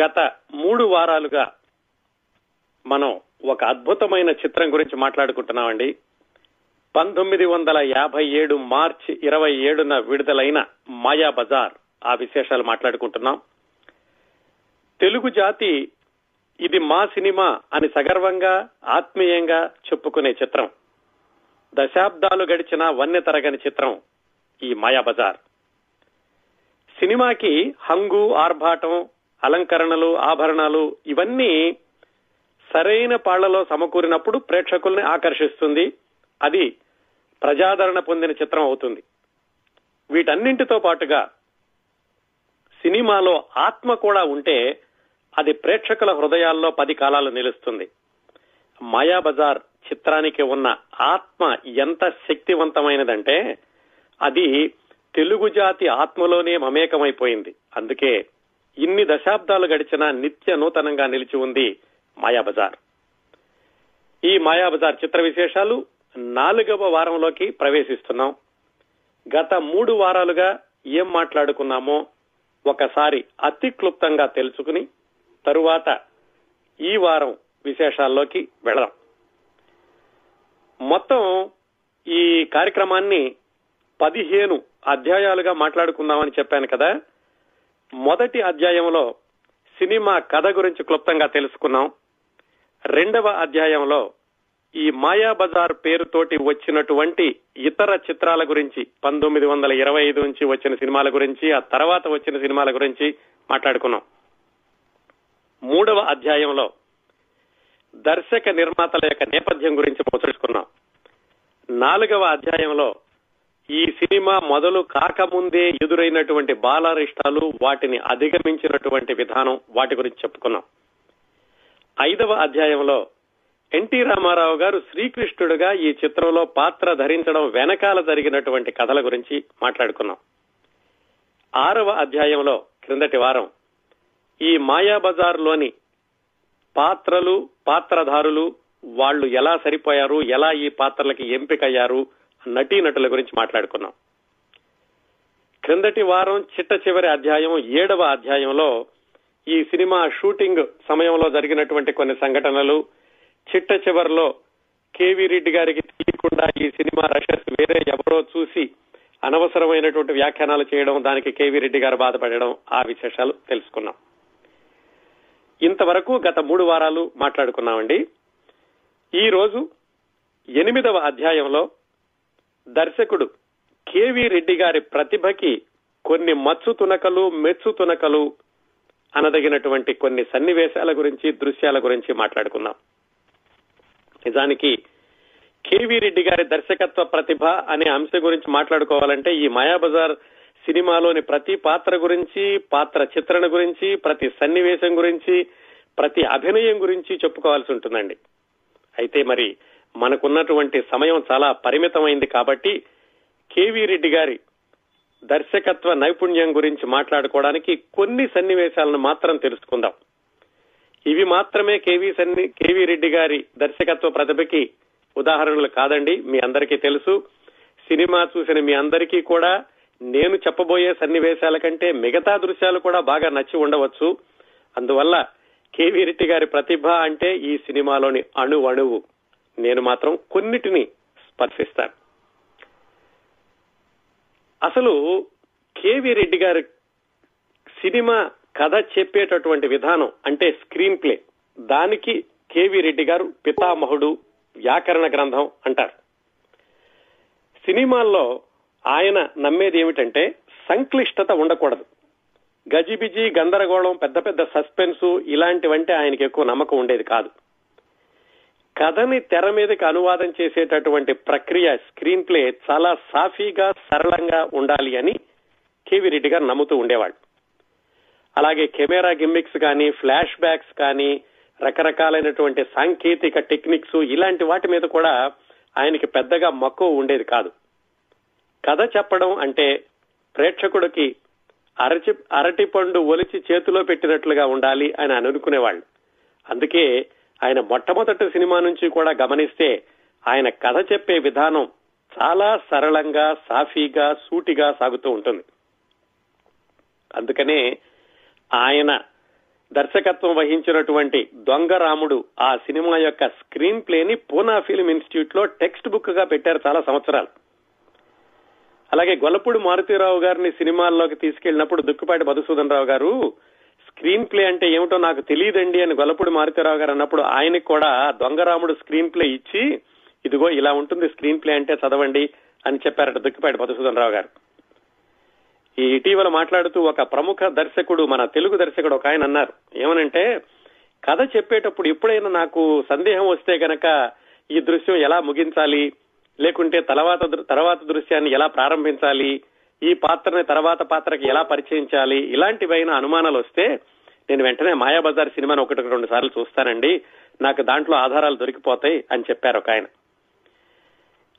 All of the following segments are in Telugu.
గత మూడు వారాలుగా మనం ఒక అద్భుతమైన చిత్రం గురించి మాట్లాడుకుంటున్నామండి. పంతొమ్మిది వందల యాభై ఏడు మార్చి ఇరవై ఏడున విడుదలైన మాయా బజార్ ఆ విశేషాలు మాట్లాడుకుంటున్నాం. తెలుగు జాతి ఇది మా సినిమా అని సగర్వంగా ఆత్మీయంగా చెప్పుకునే చిత్రం. దశాబ్దాలు గడిచిన వన్య తరగని చిత్రం ఈ మాయా బజార్. సినిమాకి హంగు ఆర్భాటం అలంకరణలు ఆభరణాలు ఇవన్నీ సరైన పాళ్ళలో సమకూరినప్పుడు ప్రేక్షకుల్ని ఆకర్షిస్తుంది. అది ప్రజాదరణ పొందిన చిత్రం అవుతుంది. వీటన్నింటితో పాటుగా సినిమాలో ఆత్మ కూడా ఉంటే అది ప్రేక్షకుల హృదయాల్లో పది కాలాలు నిలుస్తుంది. మాయాబజార్ చిత్రానికి ఉన్న ఆత్మ ఎంత శక్తివంతమైనదంటే అది తెలుగు జాతి ఆత్మలోనే మమేకమైపోయింది. అందుకే ఇన్ని దశాబ్దాలు గడిచినా నిత్య నూతనంగా నిలిచి ఉంది మాయాబజార్. ఈ మాయాబజార్ చిత్ర విశేషాలు నాలుగవ వారంలోకి ప్రవేశిస్తున్నాం. గత మూడు వారాలుగా ఏం మాట్లాడుకున్నామో ఒకసారి అతి క్లుప్తంగా తెలుసుకుని తరువాత ఈ వారం విశేషాల్లోకి వెళదాం. మొత్తం ఈ కార్యక్రమాన్ని పదిహేను అధ్యాయాలుగా మాట్లాడుకుందామని చెప్పాను కదా. మొదటి అధ్యాయంలో సినిమా కథ గురించి క్లుప్తంగా తెలుసుకున్నాం. రెండవ అధ్యాయంలో ఈ మాయా బజార్ పేరుతోటి వచ్చినటువంటి ఇతర చిత్రాల గురించి పంతొమ్మిది వందల ఇరవై ఐదు నుంచి వచ్చిన సినిమాల గురించి ఆ తర్వాత వచ్చిన సినిమాల గురించి మాట్లాడుకున్నాం. మూడవ అధ్యాయంలో దర్శక నిర్మాతల యొక్క నేపథ్యం గురించి ముచ్చరించుకున్నాం నాలుగవ అధ్యాయంలో ఈ సినిమా మొదలు కాకముందే ఎదురైనటువంటి బాలారిష్టాలు వాటిని అధిగమించినటువంటి విధానం వాటి గురించి చెప్పుకున్నాం. ఐదవ అధ్యాయంలో ఎన్టీ రామారావు గారు శ్రీకృష్ణుడుగా ఈ చిత్రంలో పాత్ర ధరించడం వెనకాల జరిగినటువంటి కథల గురించి మాట్లాడుకున్నాం. ఆరవ అధ్యాయంలో క్రిందటి వారం ఈ మాయాబజార్లోని పాత్రలు పాత్రధారులు వాళ్ళు ఎలా సరిపోయారు ఎలా ఈ పాత్రలకి ఎంపికయ్యారు నటీనటుల గురించి మాట్లాడుకున్నాం. క్రిందటి వారం చిట్ట చివరి అధ్యాయం ఏడవ అధ్యాయంలో ఈ సినిమా షూటింగ్ సమయంలో జరిగినటువంటి కొన్ని సంఘటనలు చిట్ట చివరిలో కేవీ రెడ్డి గారికి తెలియకుండా ఈ సినిమా రషెస్ వేరే ఎవరో చూసి అనవసరమైనటువంటి వ్యాఖ్యానాలు చేయడం దానికి కేవీ రెడ్డి గారు బాధపడడం ఆ విశేషాలు తెలుసుకున్నాం. ఇంతవరకు గత మూడు వారాలు మాట్లాడుకున్నామండి. ఈ రోజు ఎనిమిదవ అధ్యాయంలో దర్శకుడు కేవీ రెడ్డి గారి ప్రతిభకి కొన్ని మచ్చు తునకలు మెచ్చు తునకలు అనదగినటువంటి కొన్ని సన్నివేశాల గురించి దృశ్యాల గురించి మాట్లాడుకుందాం. నిజానికి కేవీ రెడ్డి గారి దర్శకత్వ ప్రతిభ అనే అంశం గురించి మాట్లాడుకోవాలంటే ఈ మాయాబజార్ సినిమాలోని ప్రతి పాత్ర గురించి పాత్ర చిత్రణ గురించి ప్రతి సన్నివేశం గురించి ప్రతి అభినయం గురించి చెప్పుకోవాల్సి ఉంటుందండి. అయితే మరి మనకున్నటువంటి సమయం చాలా పరిమితమైంది కాబట్టి కేవీ రెడ్డి గారి దర్శకత్వ నైపుణ్యం గురించి మాట్లాడుకోవడానికి కొన్ని సన్నివేశాలను మాత్రం తెలుసుకుందాం. ఇవి మాత్రమే కేవీ సన్ని కేవీ రెడ్డి గారి దర్శకత్వ ప్రతిభకి ఉదాహరణలు కాదండి మీ అందరికీ తెలుసు. సినిమా చూసిన మీ అందరికీ కూడా నేను చెప్పబోయే సన్నివేశాల కంటే మిగతా దృశ్యాలు కూడా బాగా నచ్చి ఉండవచ్చు. అందువల్ల కేవీ రెడ్డి గారి ప్రతిభ అంటే ఈ సినిమాలోని అణు అణువు నేను మాత్రం కొన్నిటిని స్పర్శిస్తాను. అసలు కేవి రెడ్డి గారు సినిమా కథ చెప్పేటటువంటి విధానం అంటే స్క్రీన్ ప్లే. దానికి కేవి రెడ్డి గారు పితామహుడు వ్యాకరణ గ్రంథం అంటారు. సినిమాల్లో ఆయన నమ్మేది ఏమిటంటే సంక్లిష్టత ఉండకూడదు. గజిబిజి గందరగోళం పెద్ద పెద్ద సస్పెన్స్ ఇలాంటివంటే ఆయనకి ఎక్కువ నమ్మకం ఉండేది కాదు. కథని తెర మీదకి అనువాదం చేసేటటువంటి ప్రక్రియ స్క్రీన్ ప్లే చాలా సాఫీగా సరళంగా ఉండాలి అని కేవీ రెడ్డి గారు నమ్ముతూ ఉండేవాడు అలాగే కెమెరా గిమ్మిక్స్ కానీ ఫ్లాష్ బ్యాక్స్ కానీ రకరకాలైనటువంటి సాంకేతిక టెక్నిక్స్ ఇలాంటి వాటి మీద కూడా ఆయనకి పెద్దగా మక్కువ ఉండేది కాదు. కథ చెప్పడం అంటే ప్రేక్షకుడికి అరచి అరటి పండు ఒలిచి చేతిలో పెట్టినట్లుగా ఉండాలి అని అనుకునేవాళ్ళు. అందుకే ఆయన మొట్టమొదటి సినిమా నుంచి కూడా గమనిస్తే ఆయన కథ చెప్పే విధానం చాలా సరళంగా సాఫీగా సూటిగా సాగుతూ ఉంటుంది. అందుకనే ఆయన దర్శకత్వం వహించినటువంటి దొంగ రాముడు ఆ సినిమా యొక్క స్క్రీన్ ప్లేని పూనా ఫిల్మ్ ఇన్స్టిట్యూట్లో టెక్స్ట్ బుక్గా పెట్టారు చాలా సంవత్సరాలు. అలాగే గొల్లపూడి మారుతీరావు గారిని సినిమాల్లోకి తీసుకెళ్ళినప్పుడు దుక్కుపాటి మధుసూదన్ రావు గారు స్క్రీన్ ప్లే అంటే ఏమిటో నాకు తెలియదండి అని గొల్లపూడి మారుతిరావు గారు అన్నప్పుడు ఆయనకి కూడా దొంగరాముడు స్క్రీన్ ప్లే ఇచ్చి ఇదిగో ఇలా ఉంటుంది స్క్రీన్ ప్లే అంటే చదవండి అని చెప్పారట దుక్కిపాటి మధుసూదన్ రావు గారు. ఈ ఇటీవల మాట్లాడుతూ ఒక ప్రముఖ దర్శకుడు మన తెలుగు దర్శకుడు ఒక ఆయన అన్నారు. ఏమనంటే కథ చెప్పేటప్పుడు ఎప్పుడైనా నాకు సందేహం వస్తే గనక ఈ దృశ్యం ఎలా ముగించాలి? లేకుంటే తర్వాత తర్వాత దృశ్యాన్ని ఎలా ప్రారంభించాలి? ఈ పాత్రని తర్వాత పాత్రకి ఎలా పరిచయించాలి? ఇలాంటివైన అనుమానాలు వస్తే నేను వెంటనే మాయాబజార్ సినిమాను ఒకటి రెండు సార్లు చూస్తానండి. నాకు దాంట్లో ఆధారాలు దొరికిపోతాయి అని చెప్పారు ఒక ఆయన.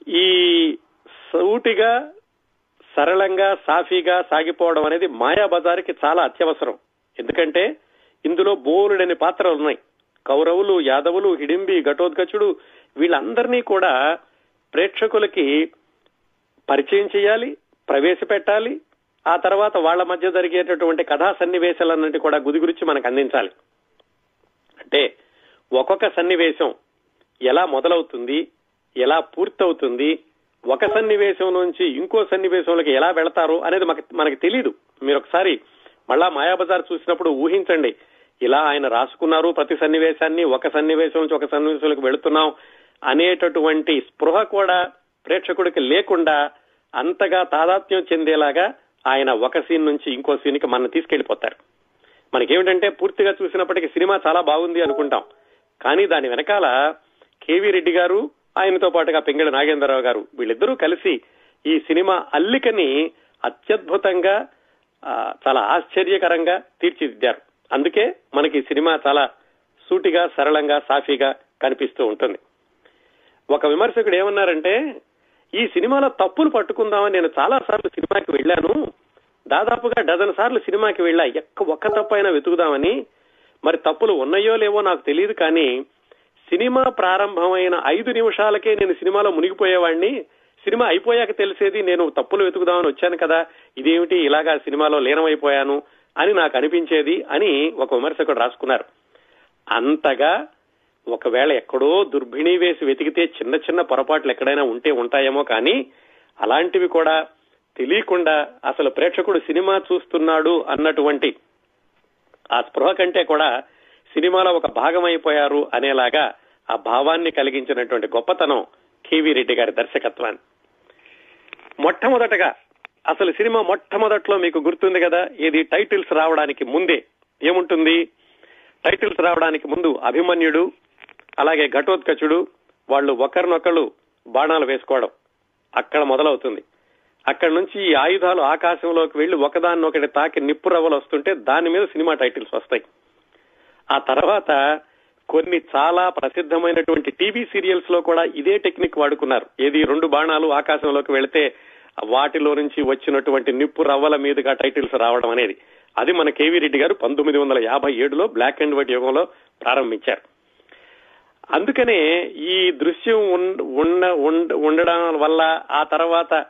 ఈ సూటిగా సరళంగా సాఫీగా సాగిపోవడం అనేది మాయాబజార్కి చాలా అత్యవసరం. ఎందుకంటే ఇందులో బోలుడని పాత్రలు ఉన్నాయి. కౌరవులు యాదవులు హిడింబి ఘటోద్గచుడు వీళ్ళందరినీ కూడా ప్రేక్షకులకి పరిచయం చేయాలి ప్రవేశపెట్టాలి. ఆ తర్వాత వాళ్ళ మధ్య జరిగేటటువంటి కథా సన్నివేశాలన్నింటి కూడా గుది గురించి మనకు అందించాలి. అంటే ఒక్కొక్క సన్నివేశం ఎలా మొదలవుతుంది ఎలా పూర్తవుతుంది ఒక సన్నివేశం నుంచి ఇంకో సన్నివేశంలోకి ఎలా వెళతారు అనేది మనకి తెలియదు మీరు ఒకసారి మళ్ళా మాయాబజార్ చూసినప్పుడు ఊహించండి. ఇలా ఆయన రాసుకున్నారు ప్రతి సన్నివేశాన్ని ఒక సన్నివేశం నుంచి ఒక సన్నివేశంలోకి వెళుతున్నాం అనేటటువంటి స్పృహ కూడా ప్రేక్షకుడికి లేకుండా అంతగా తాదాత్మ్యం చెందేలాగా ఆయన ఒక సీన్ నుంచి ఇంకో సీన్కి మన తీసుకెళ్ళిపోతారు మనకేమిటంటే పూర్తిగా చూసినప్పటికీ సినిమా చాలా బాగుంది అనుకుంటాం. కానీ దాని వెనకాల కేవీ రెడ్డి గారు ఆయనతో పాటుగా పింగళి నాగేంద్రరావు గారు వీళ్ళిద్దరూ కలిసి ఈ సినిమా అల్లికని అత్యద్భుతంగా చాలా ఆశ్చర్యకరంగా తీర్చిదిద్దారు. అందుకే మనకి సినిమా చాలా సూటిగా సరళంగా సాఫీగా కనిపిస్తూ ఉంటుంది. ఒక విమర్శకుడు ఏమన్నారంటే ఈ సినిమాలో తప్పులు పట్టుకుందామని నేను చాలా సార్లు సినిమాకి వెళ్ళాను. దాదాపుగా డజన్ సార్లు సినిమాకి వెళ్ళా. ఎక్క ఒక్క తప్పైనా వెతుకుదామని. మరి తప్పులు ఉన్నాయో లేవో నాకు తెలియదు కానీ సినిమా ప్రారంభమైన ఐదు నిమిషాలకే నేను సినిమాలో మునిగిపోయేవాడిని సినిమా అయిపోయాక తెలిసేది నేను తప్పులు వెతుకుదామని వచ్చాను కదా. ఇదేమిటి? ఇలాగా సినిమాలో లీనమైపోయాను అని నాకు అనిపించేది అని ఒక విమర్శకుడు రాసుకున్నారు. అంతగా ఒకవేళ ఎక్కడో దుర్భిణి వేసి వెతికితే చిన్న చిన్న పొరపాట్లు ఎక్కడైనా ఉంటే ఉంటాయేమో కానీ అలాంటివి కూడా తెలియకుండా అసలు ప్రేక్షకుడు సినిమా చూస్తున్నాడు అన్నటువంటి ఆ స్పృహ కంటే కూడా సినిమాలో ఒక భాగం అయిపోయారు అనేలాగా ఆ భావాన్ని కలిగించినటువంటి గొప్పతనం కేవీ రెడ్డి గారి దర్శకత్వాన్ని. మొట్టమొదటగా అసలు సినిమా మొట్టమొదట్లో మీకు గుర్తుంది కదా? ఇది టైటిల్స్ రావడానికి ముందే. ఏముంటుంది? టైటిల్స్ రావడానికి ముందు అభిమన్యుడు అలాగే ఘటోత్కచుడు వాళ్ళు ఒకరినొకళ్ళు బాణాలు వేసుకోవడం అక్కడ మొదలవుతుంది. అక్కడి నుంచి ఈ ఆయుధాలు ఆకాశంలోకి వెళ్ళి ఒకదాన్నొకటి తాకి నిప్పు రవ్వలు వస్తుంటే దాని మీద సినిమా టైటిల్స్ వస్తాయి. ఆ తర్వాత కొన్ని చాలా ప్రసిద్ధమైనటువంటి టీవీ సీరియల్స్లో కూడా ఇదే టెక్నిక్ వాడుకున్నారు. ఏది రెండు బాణాలు ఆకాశంలోకి వెళితే వాటిలో నుంచి వచ్చినటువంటి నిప్పు రవ్వల మీదుగా టైటిల్స్ రావడం అనేది. అది మన కేవీ రెడ్డి గారు పంతొమ్మిది వందల యాభై ఏడులో బ్లాక్ అండ్ వైట్ యుగంలో ప్రారంభించారు. అందుకనే ఈ దృశ్యం ఉండ ఉండడం వల్ల ఆ తర్వాత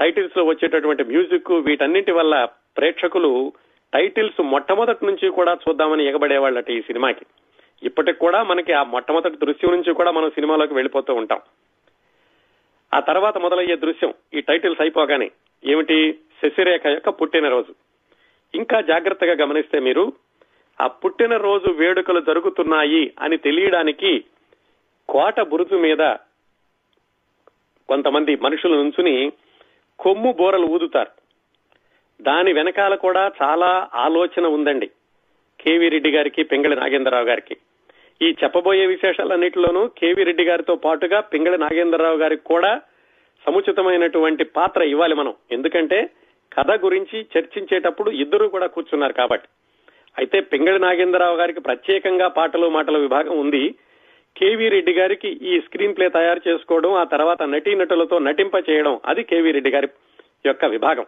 టైటిల్స్లో వచ్చేటటువంటి మ్యూజిక్ వీటన్నింటి వల్ల ప్రేక్షకులు టైటిల్స్ మొట్టమొదటి నుంచి కూడా చూద్దామని ఎగబడేవాళ్ళట ఈ సినిమాకి. ఇప్పటికి కూడా మనకి ఆ మొట్టమొదటి దృశ్యం నుంచి కూడా మనం సినిమాలోకి వెళ్ళిపోతూ ఉంటాం. ఆ తర్వాత మొదలయ్యే దృశ్యం ఈ టైటిల్స్ అయిపోగానే ఏమిటి? శశిరేఖ యొక్క పుట్టినరోజు. ఇంకా జాగ్రత్తగా గమనిస్తే మీరు ఆ పుట్టినరోజు వేడుకలు జరుగుతున్నాయి అని తెలియడానికి కోట బురుజు మీద కొంతమంది మనుషులు నుంచుని కొమ్ము బోరలు ఊదుతారు. దాని వెనకాల కూడా చాలా ఆలోచన ఉందండి. కేవీ రెడ్డి గారికి పింగళి నాగేంద్రరావు గారికి. ఈ చెప్పబోయే విశేషాలన్నింటిలోనూ కేవీ రెడ్డి గారితో పాటుగా పింగళి నాగేంద్రరావు గారికి కూడా సముచితమైనటువంటి పాత్ర ఇవ్వాలి మనం. ఎందుకంటే కథ గురించి చర్చించేటప్పుడు ఇద్దరు కూడా కూర్చున్నారు కాబట్టి. అయితే పింగళి నాగేంద్రరావు గారికి ప్రత్యేకంగా పాటలు మాటల విభాగం ఉంది. కేవీ రెడ్డి గారికి ఈ స్క్రీన్ ప్లే తయారు చేసుకోవడం ఆ తర్వాత నటీనటులతో నటింప చేయడం అది కేవీ రెడ్డి గారి యొక్క విభాగం.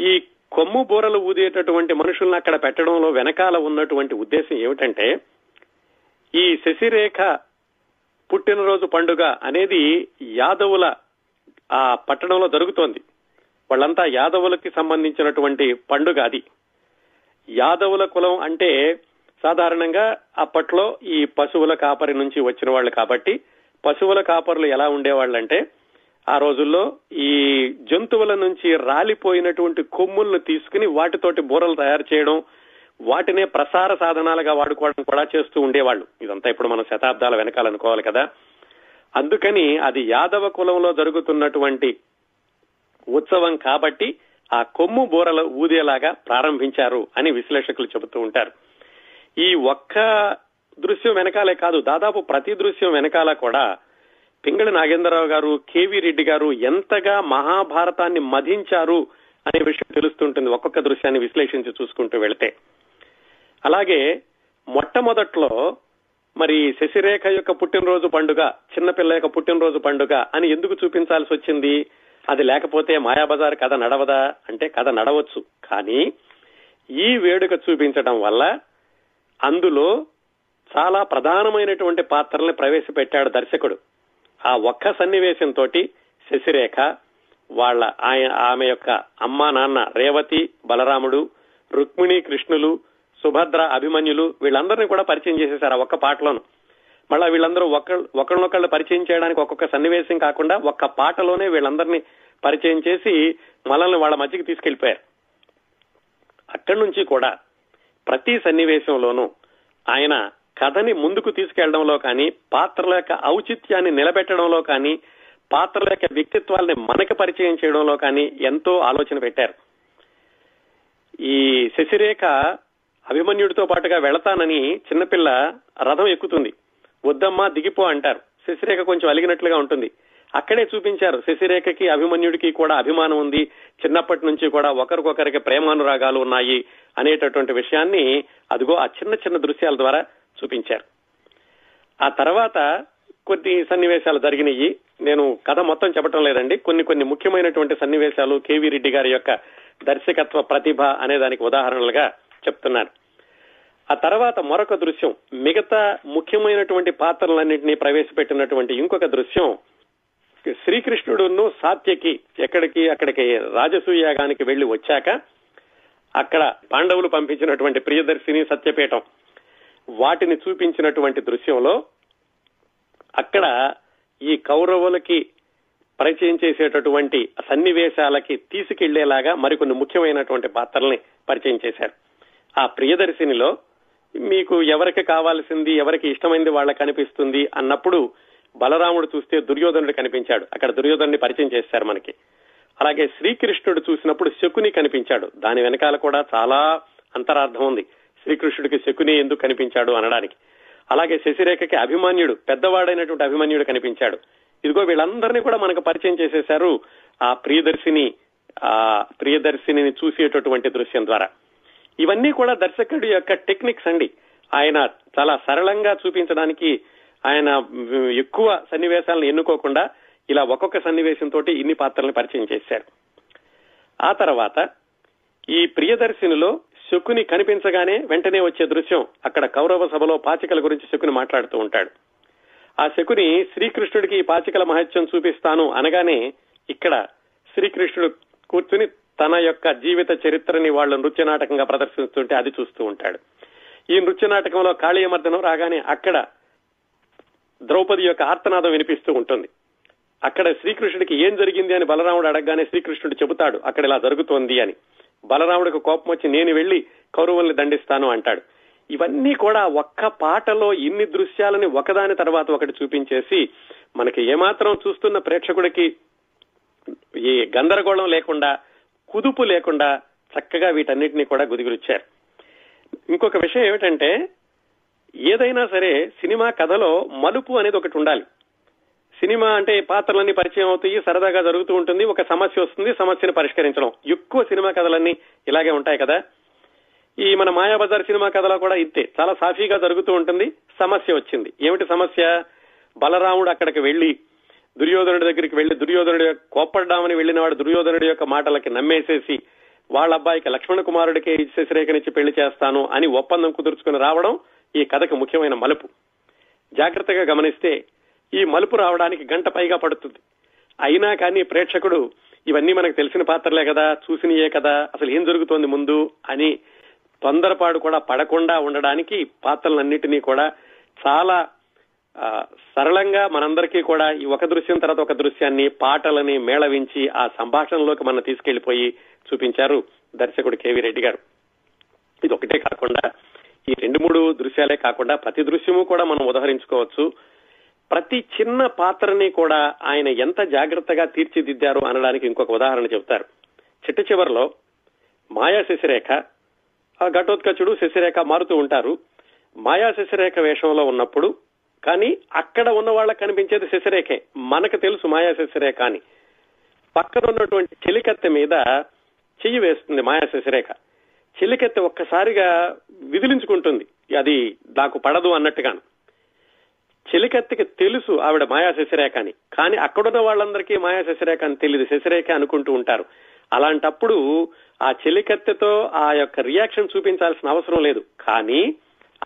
ఈ కొమ్ము బూరలు ఊదేటటువంటి మనుషుల్ని అక్కడ పెట్టడంలో వెనకాల ఉన్నటువంటి ఉద్దేశం ఏమిటంటే ఈ శశిరేఖ పుట్టినరోజు పండుగ అనేది యాదవుల ఆ పట్టణంలో జరుగుతోంది. వాళ్ళంతా యాదవులకి సంబంధించినటువంటి పండుగ అది. యాదవుల కులం అంటే సాధారణంగా అప్పట్లో ఈ పశువుల కాపరి నుంచి వచ్చిన వాళ్ళు కాబట్టి పశువుల కాపరులు ఎలా ఉండేవాళ్ళంటే ఆ రోజుల్లో ఈ జంతువుల నుంచి రాలిపోయినటువంటి కొమ్ములను తీసుకుని వాటితోటి బూరలు తయారు చేయడం వాటినే ప్రసార సాధనాలుగా వాడుకోవడం కూడా చేస్తూ ఉండేవాళ్ళు. ఇదంతా ఇప్పుడు మనం శతాబ్దాల వెనకాలనుకోవాలి కదా. అందుకని అది యాదవ కులంలో జరుగుతున్నటువంటి ఉత్సవం కాబట్టి ఆ కొమ్ము బూరలు ఊదేలాగా ప్రారంభించారు అని విశ్లేషకులు చెబుతూ ఉంటారు. ఈ ఒక్క దృశ్యం వెనకాలే కాదు దాదాపు ప్రతి దృశ్యం వెనకాల కూడా పింగళి నాగేంద్రరావు గారు కేవీ రెడ్డి గారు ఎంతగా మహాభారతాన్ని మధించారు అనే విషయం తెలుస్తుంటుంది ఒక్కొక్క దృశ్యాన్ని విశ్లేషించి చూసుకుంటూ వెళితే. అలాగే మొట్టమొదట్లో మరి శశిరేఖ యొక్క పుట్టినరోజు పండుగ చిన్నపిల్ల యొక్క పుట్టినరోజు పండుగ అని ఎందుకు చూపించాల్సి వచ్చింది? అది లేకపోతే మాయాబజార్ కథ నడవదా అంటే కథ నడవచ్చు. కానీ ఈ వేడుక చూపించడం వల్ల అందులో చాలా ప్రధానమైనటువంటి పాత్రల్ని ప్రవేశపెట్టాడు దర్శకుడు. ఆ ఒక్క సన్నివేశంతో శశిరేఖ వాళ్ళ ఆయన ఆమె యొక్క అమ్మా నాన్న రేవతి బలరాముడు రుక్మిణి కృష్ణులు సుభద్ర అభిమన్యులు వీళ్ళందరినీ కూడా పరిచయం చేసేశారు ఆ ఒక్క పాటలోను. మళ్ళా వీళ్ళందరూ ఒకళ్ళు ఒకళ్ళనొకళ్ళు పరిచయం చేయడానికి ఒక్కొక్క సన్నివేశం కాకుండా ఒక్క పాటలోనే వీళ్ళందరినీ పరిచయం చేసి మనల్ని వాళ్ళ మధ్యకి తీసుకెళ్ళిపోయారు అక్కడి నుంచి కూడా ప్రతి సన్నివేశంలోనూ ఆయన కథని ముందుకు తీసుకెళ్ళడంలో కానీ పాత్రల యొక్క ఔచిత్యాన్ని నిలబెట్టడంలో కానీ పాత్రల యొక్క వ్యక్తిత్వాల్ని మనకి పరిచయం చేయడంలో కానీ ఎంతో ఆలోచన పెట్టారు. ఈ శశిరేఖ అభిమన్యుడితో పాటుగా వెళతానని చిన్నపిల్ల రథం ఎక్కుతుంది. వద్దమ్మా దిగిపో అంటారు. శశిరేఖ కొంచెం అలిగినట్లుగా ఉంటుంది. అక్కడే చూపించారు. శశిరేఖకి అభిమన్యుడికి కూడా అభిమానం ఉంది. చిన్నప్పటి నుంచి కూడా ఒకరికొకరికి ప్రేమానురాగాలు ఉన్నాయి అనేటటువంటి విషయాన్ని అదిగో ఆ చిన్న చిన్న దృశ్యాల ద్వారా చూపించారు. ఆ తర్వాత కొన్ని సన్నివేశాలు జరిగినాయి. నేను కథ మొత్తం చెప్పటం లేదండి. కొన్ని కొన్ని ముఖ్యమైనటువంటి సన్నివేశాలు కేవీ రెడ్డి గారి యొక్క దర్శకత్వ ప్రతిభ అనే దానికి ఉదాహరణలుగా చెప్తున్నాను ఆ తర్వాత మరొక దృశ్యం మిగతా ముఖ్యమైనటువంటి పాత్రలన్నింటినీ ప్రవేశపెట్టినటువంటి ఇంకొక దృశ్యం. శ్రీకృష్ణుడును సాత్యకి ఎక్కడికి అక్కడికి రాజసూయాగానికి వెళ్ళి వచ్చాక అక్కడ పాండవులు పంపించినటువంటి ప్రియదర్శిని సత్యపీఠం వాటిని చూపించినటువంటి దృశ్యంలో అక్కడ ఈ కౌరవులకి పరిచయం చేసేటటువంటి సన్నివేశాలకి తీసుకెళ్ళేలాగా మరికొన్ని ముఖ్యమైనటువంటి పాత్రల్ని పరిచయం చేశారు. ఆ ప్రియదర్శినిలో మీకు ఎవరికి కావాల్సింది ఎవరికి ఇష్టమైంది వాళ్ళకి కనిపిస్తుంది అన్నప్పుడు బలరాముడు చూస్తే దుర్యోధనుడు కనిపించాడు. అక్కడ దుర్యోధనుడిని పరిచయం చేశారు మనకి. అలాగే శ్రీకృష్ణుడు చూసినప్పుడు శకుని కనిపించాడు. దాని వెనకాల కూడా చాలా అంతరార్థం ఉంది. శ్రీకృష్ణుడికి శకుని ఎందుకు కనిపించాడు అనడానికి. అలాగే శశిరేఖకి అభిమాన్యుడు పెద్దవాడైనటువంటి అభిమాన్యుడు కనిపించాడు. ఇదిగో వీళ్ళందరినీ కూడా మనకు పరిచయం చేసేశారు ఆ ప్రియదర్శిని ఆ ప్రియదర్శిని చూసేటటువంటి దృశ్యం ద్వారా. ఇవన్నీ కూడా దర్శకుడి యొక్క టెక్నిక్స్ అండి. ఆయన చాలా సరళంగా చూపించడానికి ఆయన ఎక్కువ సన్నివేశాలను ఎన్నుకోకుండా ఇలా ఒక్కొక్క సన్నివేశంతో ఇన్ని పాత్రలను పరిచయం చేశారు. ఆ తర్వాత ఈ ప్రియదర్శినిలో శకుని కనిపించగానే వెంటనే వచ్చే దృశ్యం అక్కడ కౌరవ సభలో పాచికల గురించి శకుని మాట్లాడుతూ ఉంటాడు. ఆ శకుని శ్రీకృష్ణుడికి ఈ పాచికల మహత్యం చూపిస్తాను అనగానే ఇక్కడ శ్రీకృష్ణుడు కూర్చుని తన యొక్క జీవిత చరిత్రని వాళ్ళు నృత్య నాటకంగా ప్రదర్శిస్తుంటే అది చూస్తూ ఉంటాడు. ఈ నృత్య నాటకంలో కాళీయమర్దనం రాగానే అక్కడ ద్రౌపది యొక్క ఆర్తనాదం వినిపిస్తూ ఉంటుంది. అక్కడ శ్రీకృష్ణుడికి ఏం జరిగింది అని బలరాముడు అడగగానే శ్రీకృష్ణుడు చెబుతాడు అక్కడ ఇలా జరుగుతోంది అని. బలరాముడికి కోపం వచ్చి నేను వెళ్ళి కౌరవుల్ని దండిస్తాను అంటాడు. ఇవన్నీ కూడా ఒక్క పాటలో ఇన్ని దృశ్యాలని ఒకదాని తర్వాత ఒకటి చూపించేసి మనకి ఏమాత్రం చూస్తున్న ప్రేక్షకుడికి ఈ గందరగోళం లేకుండా కుదుపు లేకుండా చక్కగా వీటన్నిటినీ కూడా గుదిగురిచ్చారు. ఇంకొక విషయం ఏమిటంటే ఏదైనా సరే సినిమా కథలో మలుపు అనేది ఒకటి ఉండాలి. సినిమా అంటే పాత్రలన్నీ పరిచయం అవుతాయి సరదాగా జరుగుతూ ఉంటుంది ఒక సమస్య వస్తుంది సమస్యను పరిష్కరించడం. ఎక్కువ సినిమా కథలన్నీ ఇలాగే ఉంటాయి కదా. ఈ మన మాయాబజార్ సినిమా కథలో కూడా ఇంతే. చాలా సాఫీగా జరుగుతూ ఉంటుంది సమస్య వచ్చింది. ఏమిటి సమస్య? బలరాముడు అక్కడికి వెళ్ళి దుర్యోధనుడి దగ్గరికి వెళ్ళి దుర్యోధనుడి కోప్పడ్డామని వెళ్ళిన వాడు దుర్యోధనుడి యొక్క మాటలకి నమ్మేసేసి వాళ్ళ అబ్బాయికి లక్ష్మణ కుమారుడికి శశిరేఖనిచ్చి పెళ్ళి చేస్తాను అని ఒప్పందం కుదుర్చుకుని రావడం ఈ కథకి ముఖ్యమైన మలుపు. జాగ్రత్తగా గమనిస్తే ఈ మలుపు రావడానికి గంట పైగా పడుతుంది. అయినా కానీ ప్రేక్షకుడు ఇవన్నీ మనకు తెలిసిన పాత్రలే కదా చూసినయే కదా అసలు ఏం జరుగుతోంది ముందు అని తొందరపాటు కూడా పడకుండా ఉండడానికి పాత్రలన్నిటినీ కూడా చాలా సరళంగా మనందరికీ కూడా ఈ ఒక దృశ్యం తర్వాత ఒక దృశ్యాన్ని పాటలని మేళవించి ఆ సంభాషణలోకి మనం తీసుకెళ్ళిపోయి చూపించారు దర్శకుడు కేవీ రెడ్డి గారు. ఇది ఒకటే కాకుండా ఈ రెండు మూడు దృశ్యాలే కాకుండా ప్రతి దృశ్యము కూడా మనం ఉదహరించుకోవచ్చు. ప్రతి చిన్న పాత్రని కూడా ఆయన ఎంత జాగ్రత్తగా తీర్చిదిద్దారు అనడానికి ఇంకొక ఉదాహరణ చెబుతారు. చిట్ట చివరిలో మాయా శశిరేఖ ఆ ఘటోత్కచుడు శశిరేఖ మారుతూ ఉంటారు. మాయా శశిరేఖ వేషంలో ఉన్నప్పుడు కానీ అక్కడ ఉన్న వాళ్ళకి కనిపించేది శశిరేఖే. మనకు తెలుసు మాయా శశిరేఖ అని. పక్కన ఉన్నటువంటి చెలికత్తె మీద చెయ్యి వేస్తుంది మాయా శశిరేఖ. చెలికత్తె ఒక్కసారిగా విదిలించుకుంటుంది. అది నాకు పడదు అన్నట్టుగాను. చెలికత్తెకి తెలుసు ఆవిడ మాయా శశిరేఖ అని. కానీ అక్కడున్న వాళ్ళందరికీ మాయా శశిరేఖ అని తెలియదు శశిరేఖ అనుకుంటూ ఉంటారు. అలాంటప్పుడు ఆ చెలికత్తెతో ఆ యొక్క రియాక్షన్ చూపించాల్సిన అవసరం లేదు. కానీ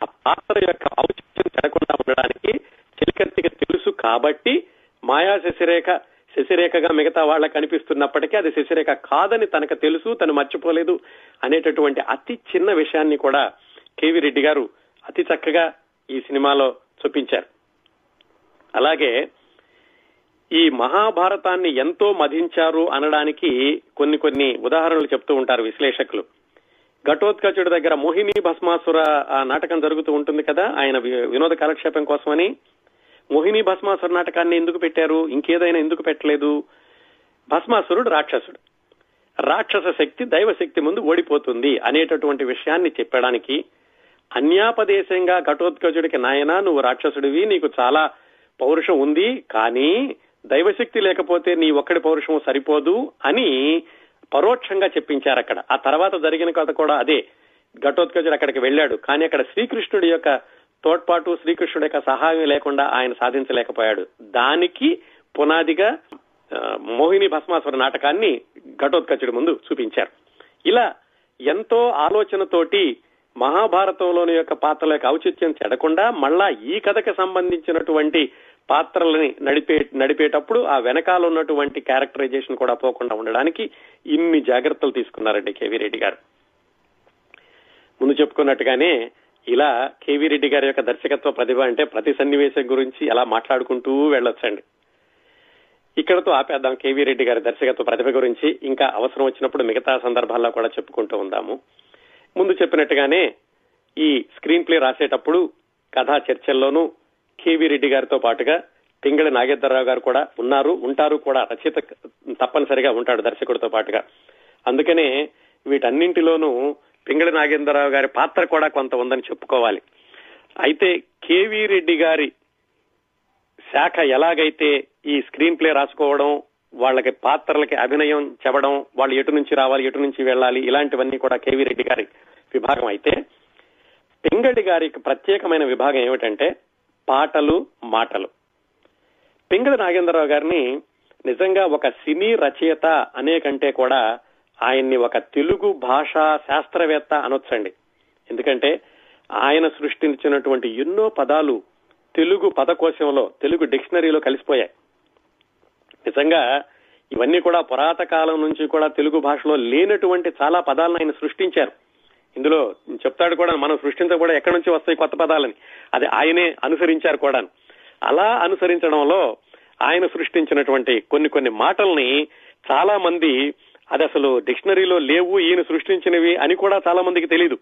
ఆ పాత్ర యొక్క ఔచిత్యం చెడకుండా ఉండడానికి చెలికత్తెకి తెలుసు కాబట్టి మాయా శశిరేఖ శశిరేఖగా మిగతా వాళ్ళకి కనిపిస్తున్నప్పటికీ అది శశిరేఖ కాదని తనకు తెలుసు తను మర్చిపోలేదు అనేటటువంటి అతి చిన్న విషయాన్ని కూడా కేవి రెడ్డి గారు అతి చక్కగా ఈ సినిమాలో చూపించారు. అలాగే ఈ మహాభారతాన్ని ఎంతో మధించారు అనడానికి కొన్ని కొన్ని ఉదాహరణలు చెప్తూ ఉంటారు విశ్లేషకులు. ఘటోత్కచుడి దగ్గర మోహిని భస్మాసుర ఆ నాటకం జరుగుతూ ఉంటుంది కదా ఆయన వినోద కాలక్షేపం కోసమని. మోహిని భస్మాసుర నాటకాన్ని ఎందుకు పెట్టారు? ఇంకేదైనా ఎందుకు పెట్టలేదు? భస్మాసురుడు రాక్షసుడు. రాక్షస శక్తి దైవశక్తి ముందు ఓడిపోతుంది అనేటటువంటి విషయాన్ని చెప్పడానికి అన్యాపదేశంగా ఘటోత్కచుడికి నాయనా నువ్వు రాక్షసుడివి నీకు చాలా పౌరుషం ఉంది కానీ దైవశక్తి లేకపోతే నీ ఒక్కడి పౌరుషం సరిపోదు అని పరోక్షంగా చెప్పించారు అక్కడ. ఆ తర్వాత జరిగిన కథ కూడా అదే. ఘటోత్కచుడు అక్కడికి వెళ్ళాడు. కానీ అక్కడ శ్రీకృష్ణుడి యొక్క తోడ్పాటు శ్రీకృష్ణుడి యొక్క సహాయం లేకుండా ఆయన సాధించలేకపోయాడు. దానికి పునాదిగా మోహిని భస్మాసుర నాటకాన్ని ఘటోత్కచుడి ముందు చూపించారు. ఇలా ఎంతో ఆలోచనతోటి మహాభారతంలోని యొక్క పాత్రల యొక్క ఔచిత్యం చెడకుండా మళ్ళా ఈ కథకు సంబంధించినటువంటి పాత్రలని నడిపే నడిపేటప్పుడు ఆ వెనకాల ఉన్నటువంటి క్యారెక్టరైజేషన్ కూడా పోకుండా ఉండడానికి ఇన్ని జాగ్రత్తలు తీసుకున్నారండి కేవీ రెడ్డి గారు. ముందు చెప్పుకున్నట్టుగానే ఇలా కేవీ రెడ్డి గారి యొక్క దర్శకత్వ ప్రతిభ అంటే ప్రతి సన్నివేశం గురించి ఎలా మాట్లాడుకుంటూ వెళ్ళొచ్చండి. ఇక్కడతో ఆపేద్దాం కేవీ రెడ్డి గారి దర్శకత్వ ప్రతిభ గురించి. ఇంకా అవసరం వచ్చినప్పుడు మిగతా సందర్భాల్లో కూడా చెప్పుకుంటూ ఉందాము. ముందు చెప్పినట్టుగానే ఈ స్క్రీన్ ప్లే రాసేటప్పుడు కథా చర్చల్లోనూ కేవీ రెడ్డి గారితో పాటుగా పింగళి నాగేశ్వరరావు గారు కూడా ఉన్నారు ఉంటారు కూడా. రచయిత తప్పనిసరిగా ఉంటాడు దర్శకుడితో పాటుగా. అందుకనే వీటన్నింటిలోనూ పింగళి నాగేంద్రరావు గారి పాత్ర కూడా కొంత ఉందని చెప్పుకోవాలి. అయితే కేవీ రెడ్డి గారి శాఖ ఎలాగైతే ఈ స్క్రీన్ ప్లే రాసుకోవడం వాళ్ళకి పాత్రలకి అభినయం చెప్పడం వాళ్ళు ఎటు నుంచి రావాలి ఎటు నుంచి వెళ్ళాలి ఇలాంటివన్నీ కూడా కేవీ రెడ్డి గారి విభాగం. అయితే పింగళి గారికి ప్రత్యేకమైన విభాగం ఏమిటంటే పాటలు మాటలు. పింగళి నాగేంద్రరావు గారిని నిజంగా ఒక సినీ రచయిత అనే కంటే కూడా ఆయన్ని ఒక తెలుగు భాషా శాస్త్రవేత్త అనొచ్చండి. ఎందుకంటే ఆయన సృష్టించినటువంటి ఎన్నో పదాలు తెలుగు పదకోశంలో తెలుగు డిక్షనరీలో కలిసిపోయాయి. నిజంగా ఇవన్నీ కూడా పురాత కాలం నుంచి కూడా తెలుగు భాషలో లేనటువంటి చాలా పదాలను ఆయన సృష్టించారు. ఇందులో చెప్తాడు కూడా మనం సృష్టించ కూడా ఎక్కడి నుంచి వస్తాయి కొత్త పదాలని. అది ఆయనే అనుసరించారు కూడా అలా అనుసరించడంలో ఆయన సృష్టించినటువంటి కొన్ని కొన్ని మాటల్ని చాలా మంది అది అసలు డిక్షనరీలో లేవు ఈయన సృష్టించినవి అని కూడా చాలా మందికి తెలియదు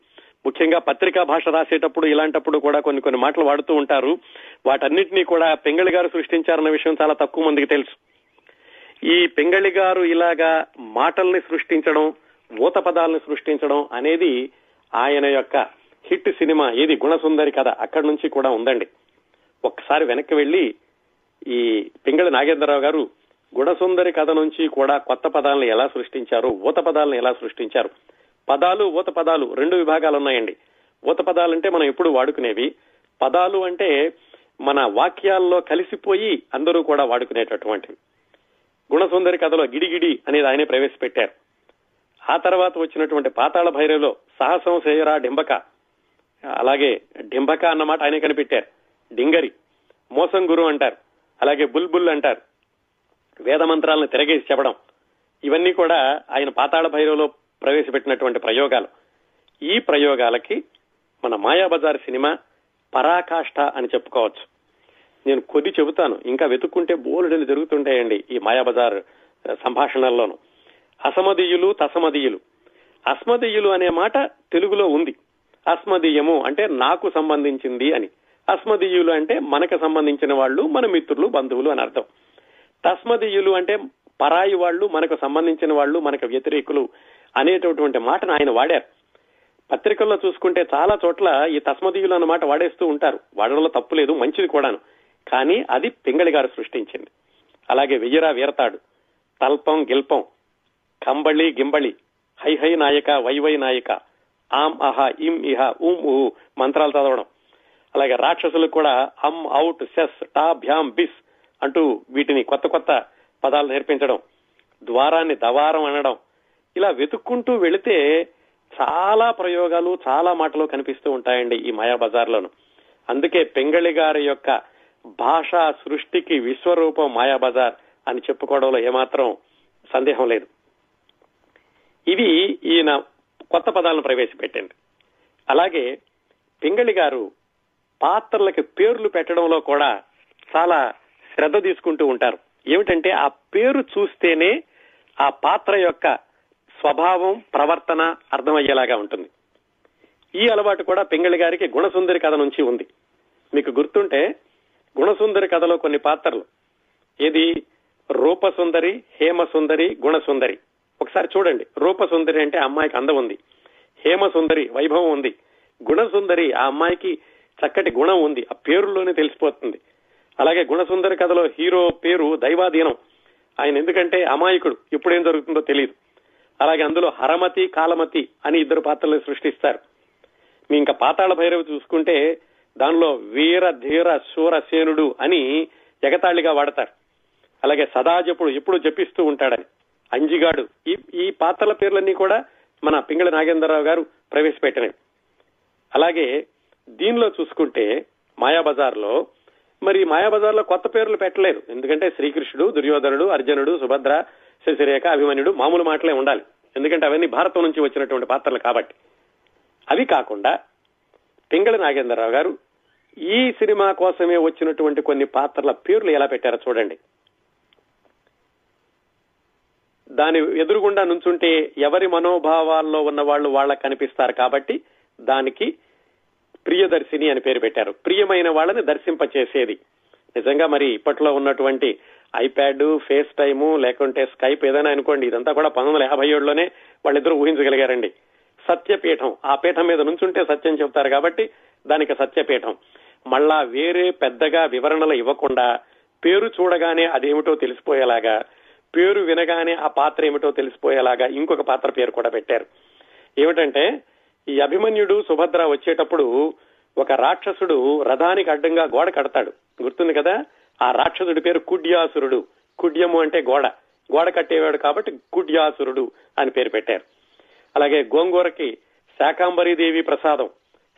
ముఖ్యంగా పత్రికా భాష రాసేటప్పుడు ఇలాంటప్పుడు కూడా కొన్ని కొన్ని మాటలు వాడుతూ ఉంటారు. వాటన్నిటినీ కూడా పెంగళి గారు సృష్టించారన్న విషయం చాలా తక్కువ మందికి తెలుసు. ఈ పెంగళి గారు ఇలాగా మాటల్ని సృష్టించడం ఊత పదాలను సృష్టించడం అనేది ఆయన యొక్క హిట్ సినిమా ఏది గుణసుందరి కథ. అక్కడి నుంచి కూడా ఉందండి. ఒక్కసారి వెనక్కి వెళ్ళి ఈ పింగళి నాగేంద్రరావు గారు గుణసుందరి కథ నుంచి కూడా కొత్త పదాలను ఎలా సృష్టించారు ఊత పదాలను ఎలా సృష్టించారు? పదాలు ఊత పదాలు రెండు విభాగాలు ఉన్నాయండి. ఊత పదాలు అంటే మనం ఎప్పుడు వాడుకునేవి. పదాలు అంటే మన వాక్యాల్లో కలిసిపోయి అందరూ కూడా వాడుకునేటటువంటివి. గుణసుందరి కథలో గిడిగిడి అనేది ఆయనే ప్రవేశపెట్టారు. ఆ తర్వాత వచ్చినటువంటి పాతాళ భైరవిలో సాహసం సేయరా డింబక. అలాగే డింబక అన్నమాట ఆయనే కనిపెట్టారు. డింగరి. మోసం గురు అంటారు. అలాగే బుల్బుల్ అంటారు. వేద మంత్రాలను తిరగేసి చెప్పడం. ఇవన్నీ కూడా ఆయన పాతాళ భైరవలో ప్రవేశపెట్టినటువంటి ప్రయోగాలు. ఈ ప్రయోగాలకి మన మాయాబజార్ సినిమా పరాకాష్ఠ అని చెప్పుకోవచ్చు. నేను కొద్ది చెబుతాను. ఇంకా వెతుక్కుంటే బోలెడని జరుగుతుంటాయండి ఈ మాయాబజార్ సంభాషణల్లోనూ. అసమదీయులు తసమదీయులు. అస్మదీయులు అనే మాట తెలుగులో ఉంది. అస్మదీయము అంటే నాకు సంబంధించింది అని. అస్మదీయులు అంటే మనకు సంబంధించిన వాళ్ళు మన మిత్రులు బంధువులు అని అర్థం. తస్మదీయులు అంటే పరాయి వాళ్ళు మనకు సంబంధించిన వాళ్ళు మనకు వ్యతిరేకులు అనేటటువంటి మాటను ఆయన వాడారు. పత్రికల్లో చూసుకుంటే చాలా చోట్ల ఈ తస్మదీయులు అన్నమాట వాడేస్తూ ఉంటారు. వాడడంలో తప్పు లేదు మంచిది కూడాను. కానీ అది పింగళి గారు సృష్టించింది. అలాగే వెయ్యరా వీరతాడు. తల్పం గిల్పం కంబళి గింబళి హై హై నాయక వైవై నాయక ఆమ్ అహ ఇం ఇహ ఉం ఉహు మంత్రాలు చదవడం. అలాగే రాక్షసులు కూడా అమ్ అవుట్ సెస్ టా భ్యామ్ బిస్ అంటూ వీటిని కొత్త కొత్త పదాలు నేర్పించడం. ద్వారాన్ని దవారం అనడం. ఇలా వెతుక్కుంటూ వెళితే చాలా ప్రయోగాలు చాలా మాటలు కనిపిస్తూ ఉంటాయండి ఈ మాయా బజార్లోను. అందుకే పెంగళి గారి యొక్క భాషా సృష్టికి విశ్వరూపం మాయాబజార్ అని చెప్పుకోవడంలో ఏమాత్రం సందేహం లేదు. ఇది ఈయన కొత్త పదాలను ప్రవేశపెట్టింది. అలాగే పింగళి గారు పాత్రలకి పేర్లు పెట్టడంలో కూడా చాలా శ్రద్ధ తీసుకుంటూ ఉంటారు. ఏమిటంటే ఆ పేరు చూస్తేనే ఆ పాత్ర యొక్క స్వభావం ప్రవర్తన అర్థమయ్యేలాగా ఉంటుంది. ఈ అలవాటు కూడా పింగళి గారికి గుణసుందరి కథ నుంచి ఉంది. మీకు గుర్తుంటే గుణసుందరి కథలో కొన్ని పాత్రలు. ఇది రూపసుందరి హేమసుందరి గుణసుందరి. ఒకసారి చూడండి. రూప సుందరి అంటే అమ్మాయికి అందం ఉంది. హేమ సుందరి వైభవం ఉంది. గుణసుందరి ఆ అమ్మాయికి చక్కటి గుణం ఉంది. ఆ పేరులోనే తెలిసిపోతుంది. అలాగే గుణసుందరి కథలో హీరో పేరు దైవాధీనం. ఆయన ఎందుకంటే అమాయకుడు. ఇప్పుడేం జరుగుతుందో తెలియదు అలాగే అందులో హరమతి కాలమతి అని ఇద్దరు పాత్రలు సృష్టిస్తారు. మీ ఇంకా పాతాళ భైరవి చూసుకుంటే దానిలో వీర ధీర శూర సేనుడు అని ఎగతాళిగా వాడతారు. అలాగే సదాజపుడు ఎప్పుడు జపిస్తూ ఉంటాడని. అంజిగాడు. ఈ ఈ పాత్రల పేర్లన్నీ కూడా మన పింగళ నాగేంద్రరావు గారు ప్రవేశపెట్టినవి. అలాగే దీనిలో చూసుకుంటే మాయాబజార్లో మరి మాయాబజార్లో కొత్త పేర్లు పెట్టలేదు. ఎందుకంటే శ్రీకృష్ణుడు దుర్యోధనుడు అర్జునుడు సుభద్ర శశిరేఖ అభిమన్యుడు మామూలు మాటలే ఉండాలి. ఎందుకంటే అవన్నీ భారతం నుంచి వచ్చినటువంటి పాత్రలు కాబట్టి. అవి కాకుండా పింగళి నాగేంద్రరావు గారు ఈ సినిమా కోసమే వచ్చినటువంటి కొన్ని పాత్రల పేర్లు ఎలా పెట్టారో చూడండి. దాని ఎదురుగుండా నుంచుంటే ఎవరి మనోభావాల్లో ఉన్న వాళ్ళు వాళ్ళకి కనిపిస్తారు కాబట్టి దానికి ప్రియదర్శిని అని పేరు పెట్టారు. ప్రియమైన వాళ్ళని దర్శింపచేసేది. నిజంగా మరి ఇప్పట్లో ఉన్నటువంటి ఐప్యాడ్ ఫేస్ టైము లేకుంటే స్కైప్ ఏదైనా అనుకోండి ఇదంతా కూడా పంతొమ్మిది వందల యాభై ఏడులోనే వాళ్ళిద్దరూ ఊహించగలిగారండి. సత్యపీఠం ఆ పీఠం మీద నుంచుంటే సత్యం చెబుతారు కాబట్టి దానికి సత్యపీఠం. మళ్ళా వేరే పెద్దగా వివరణలు ఇవ్వకుండా పేరు చూడగానే అదేమిటో తెలిసిపోయేలాగా పేరు వినగానే ఆ పాత్ర ఏమిటో తెలిసిపోయేలాగా ఇంకొక పాత్ర పేరు కూడా పెట్టారు. ఏమిటంటే ఈ అభిమన్యుడు సుభద్ర వచ్చేటప్పుడు ఒక రాక్షసుడు రథానికి అడ్డంగా గోడ కడతాడు. గుర్తుంది కదా? ఆ రాక్షసుడి పేరు కుడ్యాసురుడు. కుడ్యము అంటే గోడ. గోడ కట్టేవాడు కాబట్టి కుడ్యాసురుడు అని పేరు పెట్టారు. అలాగే గోంగూరకి శాకాంబరీదేవి ప్రసాదం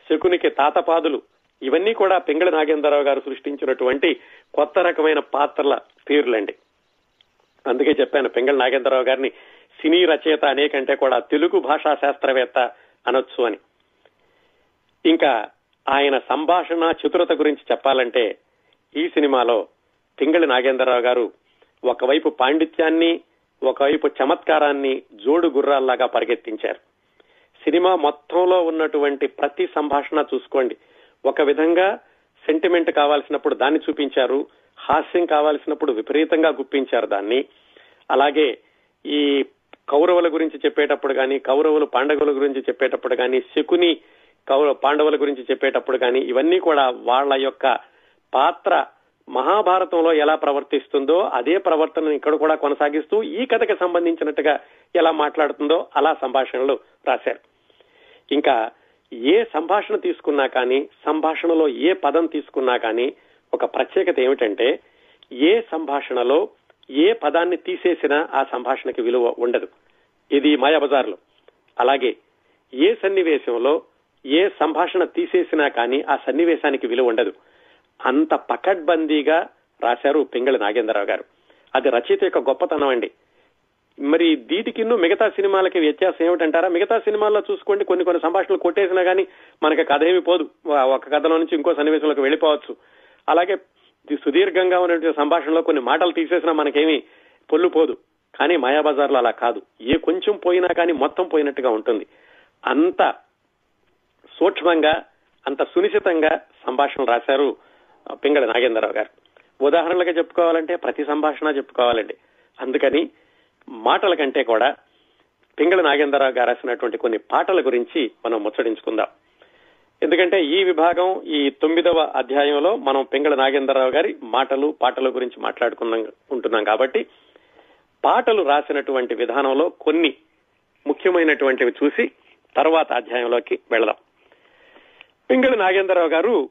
శకునికి తాతపాదులు ఇవన్నీ కూడా పింగళి నాగేంద్రరావు గారు సృష్టించినటువంటి కొత్త రకమైన పాత్రల పేర్లండి. అందుకే చెప్పాను పింగళ నాగేంద్రరావు గారిని సినీ రచయిత అనేకంటే కూడా తెలుగు భాషా శాస్త్రవేత్త అనొచ్చు అని. ఇంకా ఆయన సంభాషణ చతురత గురించి చెప్పాలంటే ఈ సినిమాలో పింగళి నాగేంద్రరావు గారు ఒకవైపు పాండిత్యాన్ని ఒకవైపు చమత్కారాన్ని జోడు గుర్రాల్లాగా పరిగెత్తించారు. సినిమా మొత్తంలో ఉన్నటువంటి ప్రతి సంభాషణ చూసుకోండి. ఒక విధంగా సెంటిమెంట్ కావాల్సినప్పుడు దాన్ని చూపించారు. హాస్యం కావాల్సినప్పుడు విపరీతంగా గుప్పించారు దాన్ని. అలాగే ఈ కౌరవుల గురించి చెప్పేటప్పుడు కానీ కౌరవులు పాండవుల గురించి చెప్పేటప్పుడు కానీ శకుని కౌరవ పాండవుల గురించి చెప్పేటప్పుడు కానీ ఇవన్నీ కూడా వాళ్ళ యొక్క పాత్ర మహాభారతంలో ఎలా ప్రవర్తిస్తుందో అదే ప్రవర్తనను ఇక్కడ కూడా కొనసాగిస్తూ ఈ కథకి సంబంధించినట్టుగా ఎలా మాట్లాడుతుందో అలా సంభాషణలు రాశారు. ఇంకా ఏ సంభాషణ తీసుకున్నా కానీ సంభాషణలో ఏ పదం తీసుకున్నా కానీ ఒక ప్రత్యేకత ఏమిటంటే ఏ సంభాషణలో ఏ పదాన్ని తీసేసినా ఆ సంభాషణకి విలువ ఉండదు. ఇది మాయాబజార్లో. అలాగే ఏ సన్నివేశంలో ఏ సంభాషణ తీసేసినా కానీ ఆ సన్నివేశానికి విలువ ఉండదు. అంత పకడ్బందీగా రాశారు పింగళి నాగేంద్రరావు గారు. అది రచయిత యొక్క గొప్పతనం అండి. మరి దీటికిన్ను మిగతా సినిమాలకి వ్యత్యాసం ఏమిటంటారా? మిగతా సినిమాల్లో చూసుకోండి కొన్ని కొన్ని సంభాషణలు కొట్టేసినా కానీ మనకి కథ ఏమి పోదు. ఒక కథలో నుంచి ఇంకో సన్నివేశంలోకి వెళ్ళిపోవచ్చు. అలాగే సుదీర్ఘంగా ఉన్నటువంటి సంభాషణలో కొన్ని మాటలు తీసేసినా మనకేమి పొల్లు పోదు. కానీ మాయాబజార్లో అలా కాదు. ఏ కొంచెం పోయినా కానీ మొత్తం పోయినట్టుగా ఉంటుంది. అంత సూక్ష్మంగా అంత సునిశ్చితంగా సంభాషణ రాశారు పింగళ నాగేంద్రరావు గారు. ఉదాహరణలుగా చెప్పుకోవాలంటే ప్రతి సంభాషణ చెప్పుకోవాలండి. అందుకని మాటల కంటే కూడా పింగళ నాగేంద్రరావు గారు రాసినటువంటి కొన్ని పాటల గురించి మనం ముచ్చడించుకుందాం ఎందుకంటే ఈ విభాగం ఈ తొమ్మిదవ అధ్యాయంలో మనం పింగళ నాగేంద్రరావు గారి మాటలు పాటల గురించి మాట్లాడుకున్నాం ఉంటున్నాం కాబట్టి పాటలు రాసినటువంటి విధానంలో కొన్ని ముఖ్యమైనటువంటివి చూసి తర్వాత అధ్యాయంలోకి వెళదాం. పింగళి నాగేంద్రరావు గారు